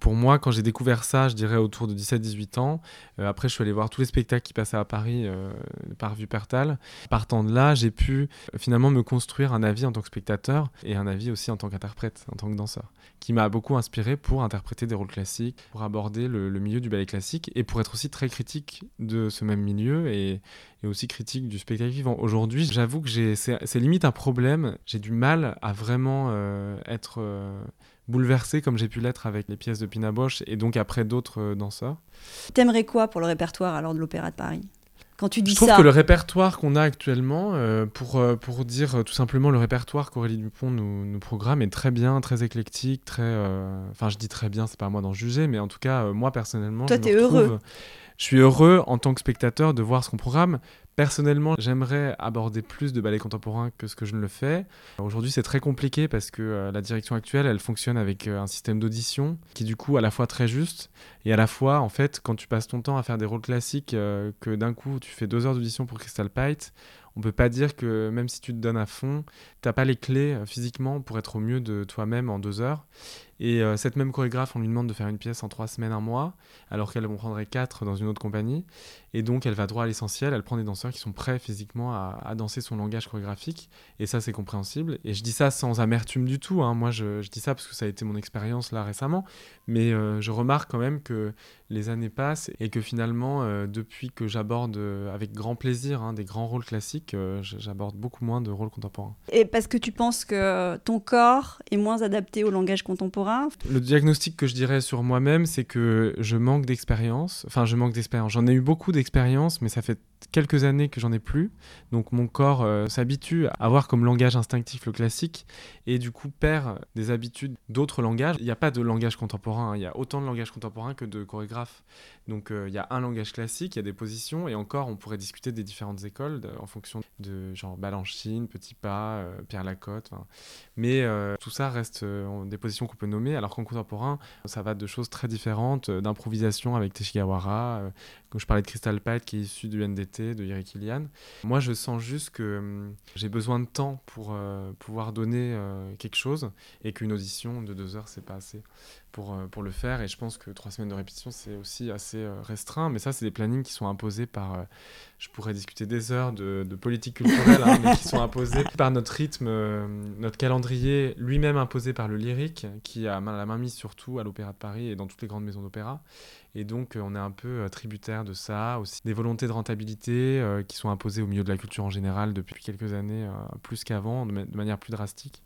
pour moi, quand j'ai découvert ça, je dirais autour de 17-18 ans, après, je suis allé voir tous les spectacles qui passaient à Paris euh, par Vupertal. Partant de là, j'ai pu euh, finalement me construire un avis en tant que spectateur et un avis aussi en tant qu'interprète, en tant que danseur, qui m'a beaucoup inspiré pour interpréter des rôles classiques, pour aborder le, milieu du ballet classique et pour être aussi très critique de ce même milieu et, aussi critique du spectacle vivant. Aujourd'hui, j'avoue que c'est limite un problème. J'ai du mal à vraiment euh, être bouleversé comme j'ai pu l'être avec les pièces de Pina Bausch et donc après d'autres euh, danseurs. T'aimerais quoi pour le répertoire alors de l'Opéra de Paris? Quand tu dis je trouve que le répertoire qu'on a actuellement, euh, pour, euh, pour dire tout simplement le répertoire qu'Aurélie Dupont nous, nous, programme est très bien, très éclectique, très. Enfin, je dis très bien, c'est pas à moi d'en juger, mais en tout cas, moi personnellement. Toi, t'es heureux. Je suis heureux en tant que spectateur de voir ce qu'on programme. Personnellement, j'aimerais aborder plus de ballet contemporain que ce que je ne le fais. Aujourd'hui, c'est très compliqué parce que euh, la direction actuelle, elle fonctionne avec euh, un système d'audition qui du coup à la fois très juste et à la fois, en fait, quand tu passes ton temps à faire des rôles classiques, euh, que d'un coup tu fais deux heures d'audition pour Crystal Pite, on peut pas dire que même si tu te donnes à fond, t'as pas les clés physiquement pour être au mieux de toi-même en deux heures. Et cette même chorégraphe, on lui demande de faire une pièce en trois semaines, un mois, alors qu'elle en prendrait quatre dans une autre compagnie. Et donc, elle va droit à l'essentiel. Elle prend des danseurs qui sont prêts physiquement à, danser son langage chorégraphique. Et ça, c'est compréhensible. Et je dis ça sans amertume du tout. Hein. Moi, je, dis ça parce que ça a été mon expérience là récemment. Mais euh, je remarque quand même que les années passent et que finalement, euh, depuis que j'aborde avec grand plaisir hein, des grands rôles classiques, j'aborde beaucoup moins de rôles contemporains. Et parce que tu penses que ton corps est moins adapté au langage contemporain? Le diagnostic que je dirais sur moi-même, c'est que je manque d'expérience. Enfin, je manque d'expérience. J'en ai eu beaucoup d'expérience, mais ça fait quelques années que j'en ai plus. Donc mon corps euh, s'habitue à avoir comme langage instinctif le classique et du coup perd des habitudes d'autres langages. Il n'y a pas de langage contemporain, il y a autant de langage contemporain que de chorégraphes. Donc euh, il y a un langage classique, il y a des positions et encore on pourrait discuter des différentes écoles en fonction de genre Balanchine, Petit Pas, euh, Pierre Lacotte. Mais tout ça reste des positions qu'on peut nommer alors qu'en contemporain ça va de choses très différentes, d'improvisation avec Teshigawara, comme je parlais de Crystal Pite qui est issu du NDT, de Eric Ilian. Moi, je sens juste que j'ai besoin de temps pour euh, pouvoir donner euh, quelque chose et qu'une audition de deux heures, c'est pas assez pour, euh, pour le faire. Et je pense que trois semaines de répétition, c'est aussi assez restreint. Mais ça, c'est des plannings qui sont imposés par. Je pourrais discuter des heures de, politique culturelle, hein, mais qui sont imposés par notre rythme, notre calendrier lui-même imposé par le lyrique, qui a la main mise surtout à l'Opéra de Paris et dans toutes les grandes maisons d'opéra. Et donc, euh, on est un peu euh, tributaire de ça, aussi des volontés de rentabilité euh, qui sont imposées au milieu de la culture en général depuis quelques années, plus qu'avant, de, manière plus drastique.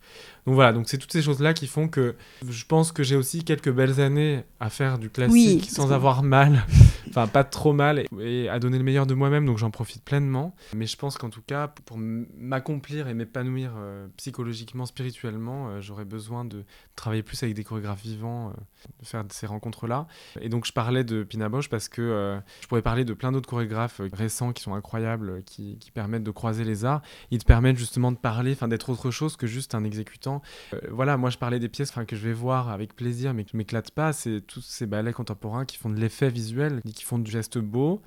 Donc voilà, donc c'est toutes ces choses-là qui font que je pense que j'ai aussi quelques belles années à faire du classique sans avoir mal, enfin pas trop mal, et, à donner le meilleur de moi-même, donc j'en profite pleinement. Mais je pense qu'en tout cas, pour m'accomplir et m'épanouir psychologiquement, spirituellement, j'aurais besoin de travailler plus avec des chorégraphes vivants, de faire ces rencontres-là. Et donc je parlais de Pina Bausch parce que euh, je pourrais parler de plein d'autres chorégraphes euh, récents qui sont incroyables, euh, qui, permettent de croiser les arts. Ils te permettent justement de parler, enfin d'être autre chose que juste un exécutant. voilà, moi je parlais des pièces que je vais voir avec plaisir mais qui ne m'éclatent pas. C'est tous ces ballets contemporains qui font de l'effet visuel, qui font du geste beau.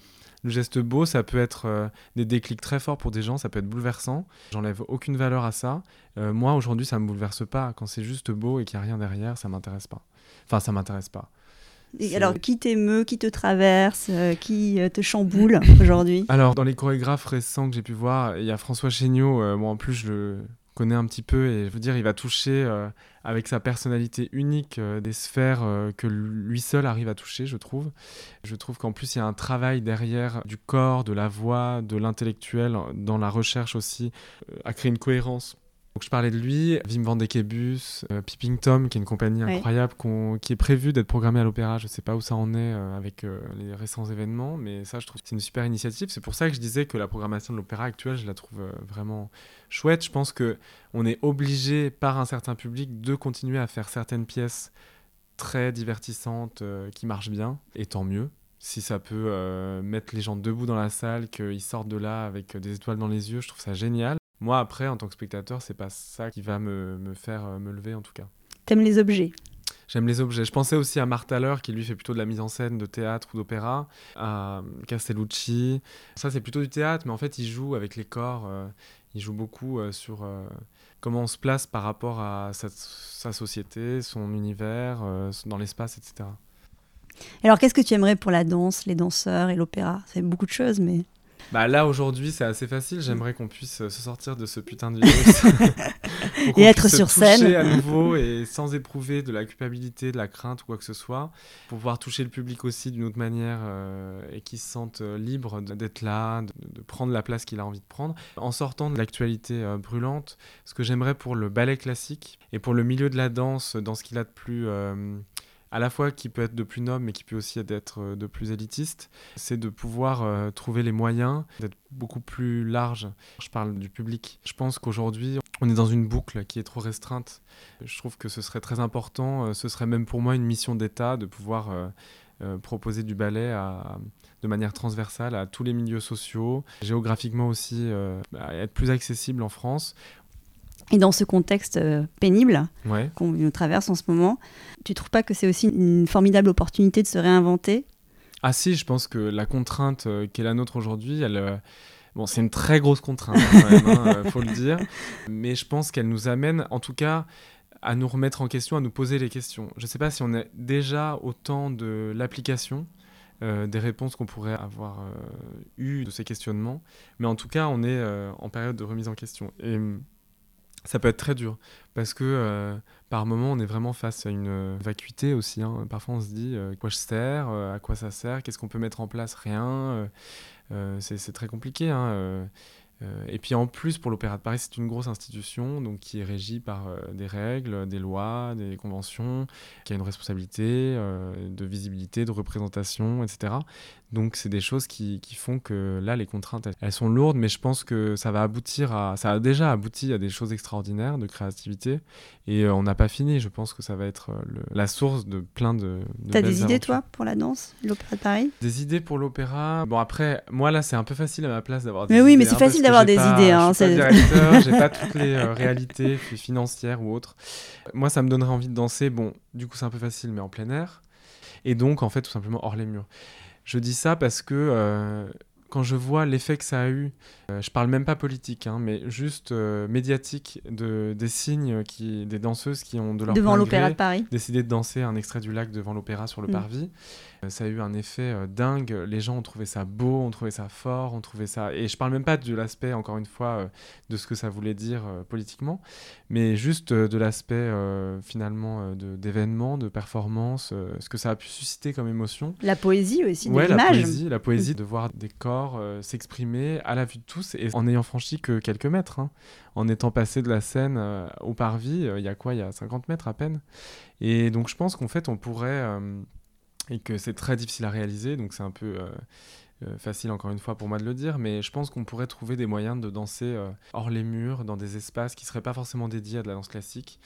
Le geste beau, ça peut être des déclics très forts pour des gens, ça peut être bouleversant. J'enlève aucune valeur à ça. moi, aujourd'hui, ça me bouleverse pas. Quand c'est juste beau et qu'il n'y a rien derrière, ça m'intéresse pas. Enfin, ça m'intéresse pas alors, qui t'émeut, qui te traverse, euh, qui euh, te chamboule aujourd'hui? Alors, dans les chorégraphes récents que j'ai pu voir, il y a François Chéniaud. Euh, moi, en plus, je le connais un petit peu et je veux dire, il va toucher avec sa personnalité unique des sphères que lui seul arrive à toucher, je trouve. Je trouve qu'en plus, il y a un travail derrière du corps, de la voix, de l'intellectuel, dans la recherche aussi, à créer une cohérence donc je parlais de lui, Wim van Dekebus, euh, Peeping Tom, qui est une compagnie incroyable, qui est prévue d'être programmée à l'opéra. Je ne sais pas où ça en est euh, avec euh, les récents événements, mais ça, je trouve que c'est une super initiative. C'est pour ça que je disais que la programmation de l'opéra actuelle, je la trouve vraiment chouette. Je pense que on est obligé par un certain public de continuer à faire certaines pièces très divertissantes qui marchent bien, et tant mieux si ça peut mettre les gens debout dans la salle, qu'ils sortent de là avec des étoiles dans les yeux, je trouve ça génial. Moi, après, en tant que spectateur, c'est pas ça qui va me, me faire euh, me lever, en tout cas. T'aimes les objets? J'aime les objets. Je pensais aussi à Martha qui lui fait plutôt de la mise en scène de théâtre ou d'opéra, à Castellucci. Ça, c'est plutôt du théâtre, mais en fait, il joue avec les corps. Euh, il joue beaucoup euh, sur comment on se place par rapport à sa, sa société, son univers, dans l'espace, etc. Alors, qu'est-ce que tu aimerais pour la danse, les danseurs et l'opéra? C'est beaucoup de choses, mais. Bah là aujourd'hui c'est assez facile. J'aimerais qu'on puisse euh, se sortir de ce putain de virus et être sur scène à nouveau et sans éprouver de la culpabilité, de la crainte ou quoi que ce soit, pour pouvoir toucher le public aussi d'une autre manière euh, et qu'il se sente euh, libre d'être là, de, prendre la place qu'il a envie de prendre, en sortant de l'actualité brûlante. Ce que j'aimerais pour le ballet classique et pour le milieu de la danse, dans ce qu'il a de plus à la fois qui peut être de plus noble mais qui peut aussi être euh, de plus élitiste, c'est de pouvoir euh, trouver les moyens d'être beaucoup plus large. Je parle du public. Je pense qu'aujourd'hui, on est dans une boucle qui est trop restreinte. Je trouve que ce serait très important, euh, ce serait même pour moi une mission d'État de pouvoir proposer du ballet de manière transversale à tous les milieux sociaux, géographiquement aussi être plus accessible en France. Et dans ce contexte euh, pénible qu'on traverse en ce moment, tu trouves pas que c'est aussi une formidable opportunité de se réinventer? Ah si, je pense que la contrainte euh, qui est la nôtre aujourd'hui, elle, euh, bon, c'est une très grosse contrainte, il hein, faut le dire, mais je pense qu'elle nous amène, en tout cas, à nous remettre en question, à nous poser les questions. Je ne sais pas si on est déjà au temps de l'application. des réponses qu'on pourrait avoir eues de ces questionnements. Mais en tout cas, on est en période de remise en question. Et ça peut être très dur parce que euh, par moment on est vraiment face à une euh, vacuité aussi. Hein. Parfois on se dit euh, quoi je sers, à quoi ça sert, qu'est-ce qu'on peut mettre en place, rien. c'est très compliqué. Hein, et puis en plus, pour l'Opéra de Paris, c'est une grosse institution donc, qui est régie par euh, des règles, des lois, des conventions, qui a une responsabilité euh, de visibilité, de représentation, etc. Donc c'est des choses qui, qui, font que là, les contraintes, elles, sont lourdes, mais je pense que ça va aboutir à... Ça a déjà abouti à des choses extraordinaires de créativité. Et on n'a pas fini. Je pense que ça va être la source de plein de... de T'as des idées, toi, pour la danse, l'Opéra de Paris? Des idées pour l'opéra? Bon, après, moi, là, c'est un peu facile à ma place d'avoir des Mais oui, mais c'est facile avoir des idées. Hein, je suis pas directeur, j'ai pas toutes les euh, réalités financières ou autres. Moi, ça me donnerait envie de danser. Bon, du coup, c'est un peu facile, mais en plein air. Et donc, en fait, tout simplement hors les murs. Je dis ça parce que euh, quand je vois l'effet que ça a eu, euh, je parle même pas politique, hein, mais juste médiatique, de, des signes, qui, des danseuses qui ont de leur devant l'Opéra de Paris décidé de danser un extrait du lac devant l'Opéra sur le mm. parvis. Euh, ça a eu un effet euh, dingue. Les gens ont trouvé ça beau, ont trouvé ça fort, ont trouvé ça. Et je parle même pas de l'aspect, encore une fois, euh, de ce que ça voulait dire politiquement, mais juste de l'aspect finalement d'événements, de, performances, ce que ça a pu susciter comme émotion. La poésie aussi, de ouais, la poésie, la poésie de voir des corps s'exprimer à la vue de tous et en n'ayant franchi que quelques mètres. Hein. En étant passé de la scène au parvis, il y a quoi? Il y a 50 mètres à peine. Et donc je pense qu'en fait, on pourrait et que c'est très difficile à réaliser, donc c'est un peu euh, euh, facile encore une fois pour moi de le dire, mais je pense qu'on pourrait trouver des moyens de danser euh, hors les murs, dans des espaces qui ne seraient pas forcément dédiés à de la danse classique.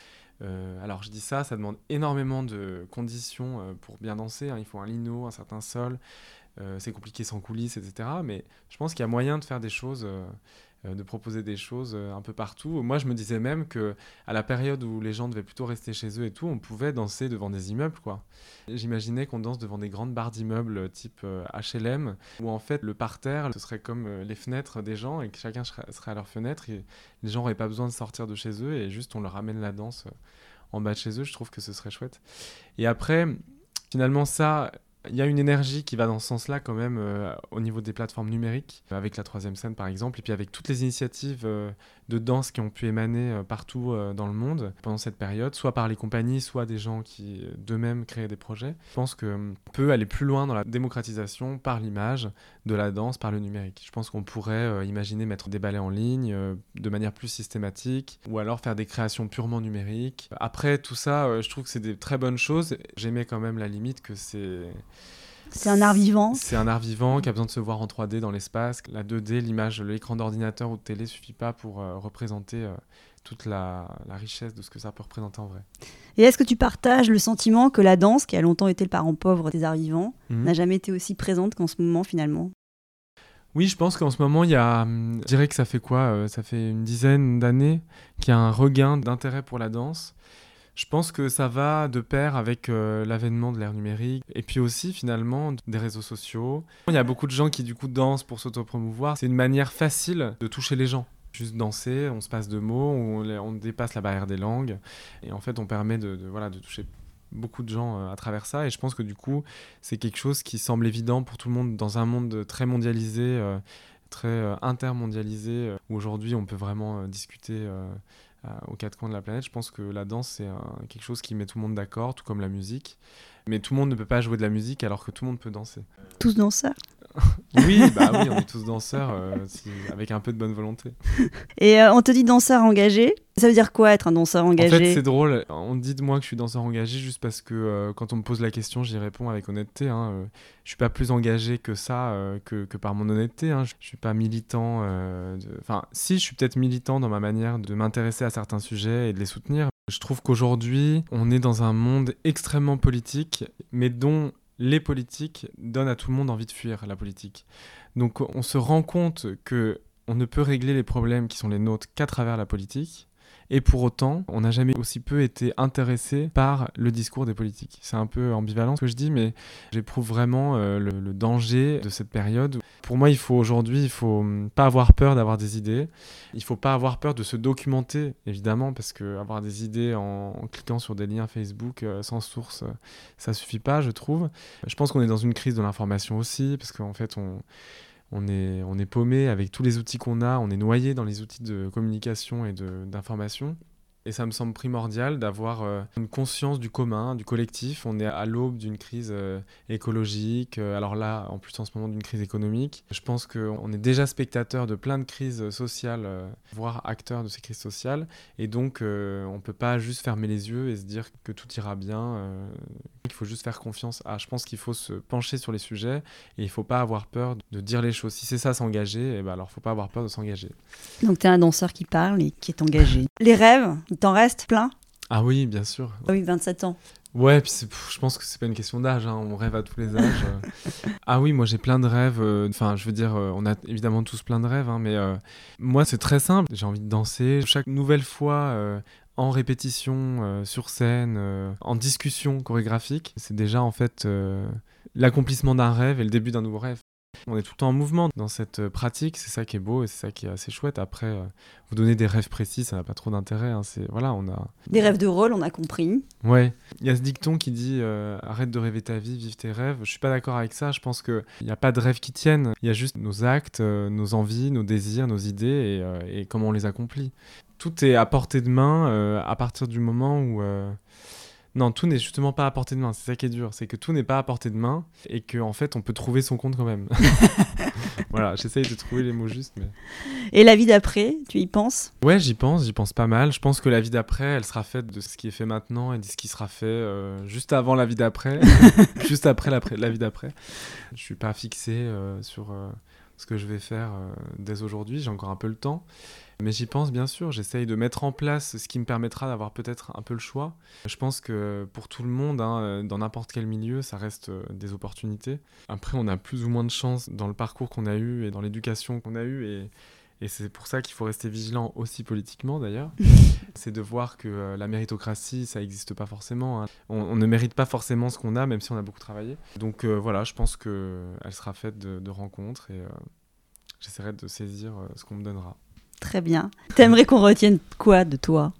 alors je dis ça, ça demande énormément de conditions pour bien danser, hein. il faut un lino, un certain sol, c'est compliqué sans coulisses, etc. Mais je pense qu'il y a moyen de faire des choses de proposer des choses euh, un peu partout. Moi, je me disais même que à la période où les gens devaient plutôt rester chez eux et tout, on pouvait danser devant des immeubles, quoi. J'imaginais qu'on danse devant des grandes barres d'immeubles type HLM, euh, où en fait le parterre, ce serait comme les fenêtres des gens et que chacun serait à leur fenêtre et les gens n'auraient pas besoin de sortir de chez eux et juste on leur amène la danse en bas de chez eux. Je trouve que ce serait chouette. Et après, finalement, ça, Il y a une énergie qui va dans ce sens-là quand même euh, au niveau des plateformes numériques, avec la troisième scène par exemple, et puis avec toutes les initiatives euh, de danse qui ont pu émaner euh, partout dans le monde pendant cette période, soit par les compagnies, soit des gens qui d'eux-mêmes créaient des projets. Je pense qu'on peut aller plus loin dans la démocratisation par l'image de la danse, par le numérique. Je pense qu'on pourrait imaginer mettre des ballets en ligne de manière plus systématique, ou alors faire des créations purement numériques. Après tout ça, je trouve que c'est des très bonnes choses. J'aimais quand même la limite que c'est c'est un art vivant. C'est un art vivant qui a besoin de se voir en 3D dans l'espace. La 2D, l'image, l'écran d'ordinateur ou de télé suffit pas pour euh, représenter euh, toute la, richesse de ce que ça peut représenter en vrai. Et est-ce que tu partages le sentiment que la danse, qui a longtemps été le parent pauvre des arts vivants, mhm. n'a jamais été aussi présente qu'en ce moment finalement? Oui, je pense qu'en ce moment, il y a, hum, je dirais que ça fait quoi euh, Ça fait une dizaine d'années qu'il y a un regain d'intérêt pour la danse. Je pense que ça va de pair avec euh, l'avènement de l'ère numérique et puis aussi finalement des réseaux sociaux. Il y a beaucoup de gens qui du coup dansent pour s'autopromouvoir. C'est une manière facile de toucher les gens. Juste danser, on se passe de mots, on, dépasse la barrière des langues et en fait on permet de, voilà, de toucher beaucoup de gens euh, à travers ça et je pense que du coup c'est quelque chose qui semble évident pour tout le monde dans un monde très mondialisé, euh, très intermondialisé où aujourd'hui on peut vraiment discuter aux quatre coins de la planète. Je pense que la danse, c'est quelque chose qui met tout le monde d'accord, tout comme la musique. Mais tout le monde ne peut pas jouer de la musique alors que tout le monde peut danser. Tous danseurs oui, bah oui, on est tous danseurs euh, avec un peu de bonne volonté. Et euh, on te dit danseur engagé. Ça veut dire quoi être un danseur engagé En fait, c'est drôle. On dit de moi que je suis danseur engagé juste parce que euh, quand on me pose la question, j'y réponds avec honnêteté. Hein, je suis pas plus engagé que ça, que, que, par mon honnêteté. Hein. Je, je suis pas militant. Enfin, si, je suis peut-être militant dans ma manière de m'intéresser à certains sujets et de les soutenir. Je trouve qu'aujourd'hui, on est dans un monde extrêmement politique, mais dont les politiques donnent à tout le monde envie de fuir la politique. Donc on se rend compte que on ne peut régler les problèmes qui sont les nôtres qu'à travers la politique et pour autant, on n'a jamais aussi peu été intéressé par le discours des politiques. C'est un peu ambivalent ce que je dis, mais j'éprouve vraiment euh, le, danger de cette période. Pour moi, il faut aujourd'hui, il faut hum, pas avoir peur d'avoir des idées. Il faut pas avoir peur de se documenter, évidemment, parce que avoir des idées en, cliquant sur des liens Facebook euh, sans source, ça ça suffit pas, je trouve. Je pense qu'on est dans une crise de l'information aussi, parce qu'en fait, on on est, on est paumé avec tous les outils qu'on a, on est noyé dans les outils de communication et d'information. Et ça me semble primordial d'avoir euh, une conscience du commun, du collectif. On est à l'aube d'une crise euh, écologique, euh, alors là, en plus en ce moment d'une crise économique. Je pense qu'on est déjà spectateur de plein de crises sociales, voire acteur de ces crises sociales. Et donc, on ne peut pas juste fermer les yeux et se dire que tout ira bien. il faut juste faire confiance à. Je pense qu'il faut se pencher sur les sujets et il ne faut pas avoir peur de dire les choses. Si c'est ça, s'engager, eh ben alors il ne faut pas avoir peur de s'engager. Donc, tu es un danseur qui parle et qui est engagé. les rêves il t'en reste plein Ah oui, bien sûr. Ah oui, 27 ans. Ouais, puis je pense que c'est pas une question d'âge, hein. on rêve à tous les âges. ah oui, moi j'ai plein de rêves, euh, enfin je veux dire, euh, on a évidemment tous plein de rêves, hein, mais euh, moi c'est très simple, j'ai envie de danser. Chaque nouvelle fois en répétition, sur scène, en discussion chorégraphique, c'est déjà en fait l'accomplissement d'un rêve et le début d'un nouveau rêve. On est tout le temps en mouvement dans cette euh, pratique, c'est ça qui est beau et c'est ça qui est assez chouette. Après, euh, vous donner des rêves précis, ça n'a pas trop d'intérêt. Hein. C'est voilà, on a des rêves de rôle, on a compris. Ouais, il y a ce dicton qui dit euh, arrête de rêver ta vie, vive tes rêves. Je suis pas d'accord avec ça. Je pense que il n'y a pas de rêves qui tiennent. Il y a juste nos actes, nos envies, nos désirs, nos idées et, et, comment on les accomplit. Tout est à portée de main à partir du moment où non, tout n'est justement pas à portée de main. C'est ça qui est dur. C'est que tout n'est pas à portée de main et qu'en en fait, on peut trouver son compte quand même. voilà, j'essaye de trouver les mots justes. Mais... Et la vie d'après, tu y penses? Ouais, j'y pense. J'y pense pas mal. Je pense que la vie d'après, elle sera faite de ce qui est fait maintenant et de ce qui sera fait euh, juste avant la vie d'après, juste après la, la vie d'après. Je suis pas fixé euh, sur euh, ce que je vais faire dès aujourd'hui. J'ai encore un peu le temps. Mais j'y pense bien sûr, j'essaye de mettre en place ce qui me permettra d'avoir peut-être un peu le choix. Je pense que pour tout le monde, hein, dans n'importe quel milieu, ça reste euh, des opportunités. Après, on a plus ou moins de chance dans le parcours qu'on a eu et dans l'éducation qu'on a eue. Et c'est pour ça qu'il faut rester vigilant aussi politiquement d'ailleurs. c'est de voir que euh, la méritocratie, ça n'existe pas forcément. Hein. On, ne mérite pas forcément ce qu'on a, même si on a beaucoup travaillé. Donc euh, voilà, je pense qu'elle sera faite de, rencontres et j'essaierai de saisir ce qu'on me donnera. Très bien. T'aimerais qu'on retienne quoi de toi?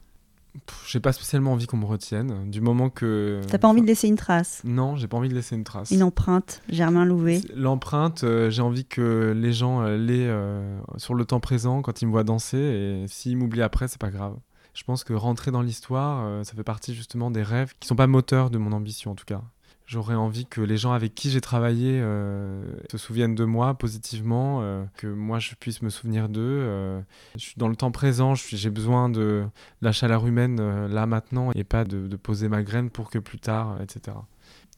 J'ai pas spécialement envie qu'on me retienne. Du moment que. T'as pas envie de laisser une trace Non, j'ai pas envie de laisser une trace. Une empreinte, Germain Louvet. L'empreinte, euh, j'ai envie que les gens euh, l'aient euh, sur le temps présent quand ils me voient danser et s'ils m'oublient après, c'est pas grave. Je pense que rentrer dans l'histoire, ça fait partie justement des rêves qui sont pas moteurs de mon ambition en tout cas. J'aurais envie que les gens avec qui j'ai travaillé euh, se souviennent de moi positivement, euh, que moi je puisse me souvenir d'eux. Euh. je suis dans le temps présent, j'ai besoin de, la chaleur humaine là maintenant et pas de, de, poser ma graine pour que plus tard, etc.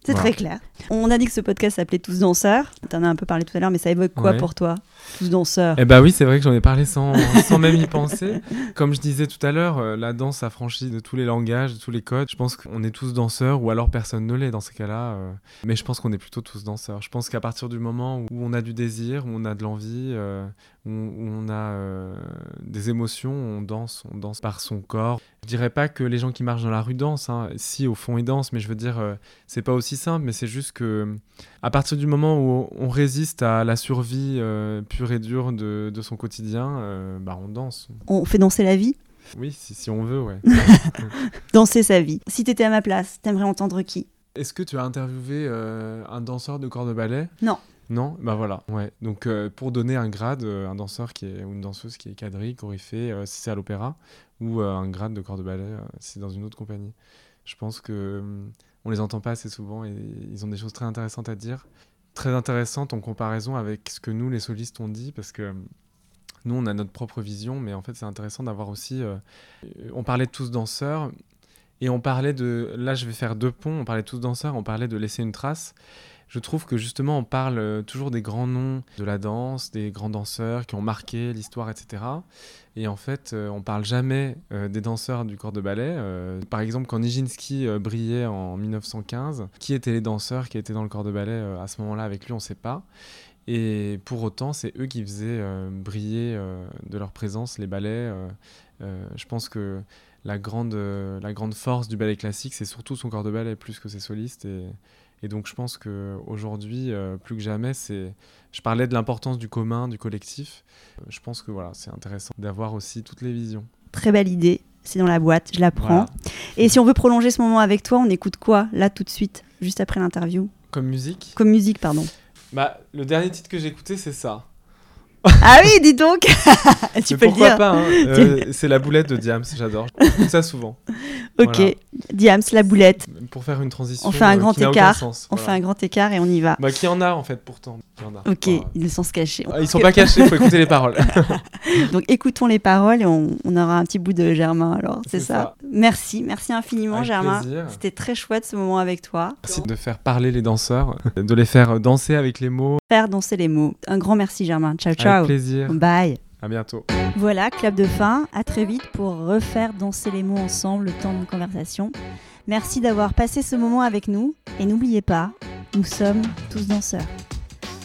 C'est très clair. On a dit que ce podcast s'appelait Tous danseurs. Tu en as un peu parlé tout à l'heure, mais ça évoque quoi pour toi Tous danseurs? Eh bah oui, c'est vrai que j'en ai parlé sans, sans même y penser. Comme je disais tout à l'heure, euh, la danse a franchi de tous les langages, de tous les codes. Je pense qu'on est tous danseurs, ou alors personne ne l'est dans ces cas-là. Euh. Mais je pense qu'on est plutôt tous danseurs. Je pense qu'à partir du moment où on a du désir, où on a de l'envie, euh, où, on a des émotions, on danse, on danse par son corps. Je dirais pas que les gens qui marchent dans la rue dansent. Hein. Si, au fond, ils dansent, mais je veux dire, c'est pas aussi simple, mais c'est juste que à partir du moment où on résiste à la survie euh, pure et dure de, de son quotidien, euh, bah on danse. On fait danser la vie? Oui, si, si on veut, ouais. danser sa vie. Si tu étais à ma place, t'aimerais entendre qui? Est-ce que tu as interviewé euh, un danseur de corps de ballet? Non. Non, bah voilà, ouais. Donc pour donner un grade, un danseur qui est ou une danseuse qui est cadrée, fait si c'est à l'opéra, ou un grade de corps de ballet si c'est dans une autre compagnie. Je pense que hum, on les entend pas assez souvent et ils ont des choses très intéressantes à dire. Très intéressantes en comparaison avec ce que nous, les solistes, on dit, parce que euh, nous, on a notre propre vision, mais en fait, c'est intéressant d'avoir aussi. Euh, on parlait de tous danseurs, et on parlait de. Là, je vais faire deux ponts. On parlait de tous danseurs, on parlait de laisser une trace je trouve que justement on parle euh, toujours des grands noms de la danse, des grands danseurs qui ont marqué l'histoire, etc. Et en fait, euh, on parle jamais euh, des danseurs du corps de ballet. par exemple, quand Nijinsky brillait en 1915, qui étaient les danseurs qui étaient dans le corps de ballet à ce moment-là avec lui, on ne sait pas. Et pour autant, c'est eux qui faisaient briller de leur présence les ballets. je pense que la grande, la grande force du ballet classique, c'est surtout son corps de ballet plus que ses solistes. Et donc je pense qu'aujourd'hui, euh, plus que jamais, c'est... je parlais de l'importance du commun, du collectif. Euh, je pense que voilà, c'est intéressant d'avoir aussi toutes les visions. Très belle idée, c'est dans la boîte, je la prends. Et si on veut prolonger ce moment avec toi, on écoute quoi là tout de suite, juste après l'interview? Comme musique? Comme musique, pardon. Bah, le dernier titre que j'ai écouté, c'est ça. Ah oui, dis donc Tu peux le dire. pas, hein. euh, c'est la boulette de Diams, j'adore. J'écoute ça souvent. Ok, Diams, la boulette. Pour faire une transition. On fait un euh, grand écart. on fait un grand écart et on y va. Bah, qui en a en fait pourtant. Ok, ils sont se cacher. Ah, ils sont pas cachés, il faut écouter les paroles. Donc écoutons les paroles et on, aura un petit bout de Germain alors, c'est ça. Merci, merci infiniment Germain. C'était très chouette ce moment avec toi. Merci de faire parler les danseurs, de les faire danser avec les mots. Faire danser les mots. Un grand merci Germain. Ciao ciao. Avec plaisir. Bye. À bientôt. Voilà, clap de fin. À très vite pour refaire danser les mots ensemble le temps d'une conversation. Merci d'avoir passé ce moment avec nous et n'oubliez pas, nous sommes tous danseurs.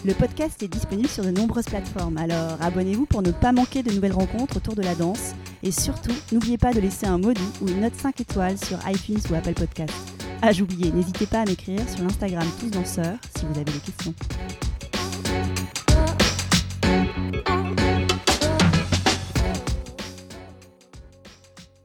Le podcast est disponible sur de nombreuses plateformes, alors abonnez-vous pour ne pas manquer de nouvelles rencontres autour de la danse. Et surtout, n'oubliez pas de laisser un mot ou une note 5 étoiles sur iTunes ou Apple Podcast. Ah, j'oubliais, n'hésitez pas à m'écrire sur l'Instagram Tous Danseurs si vous avez des questions.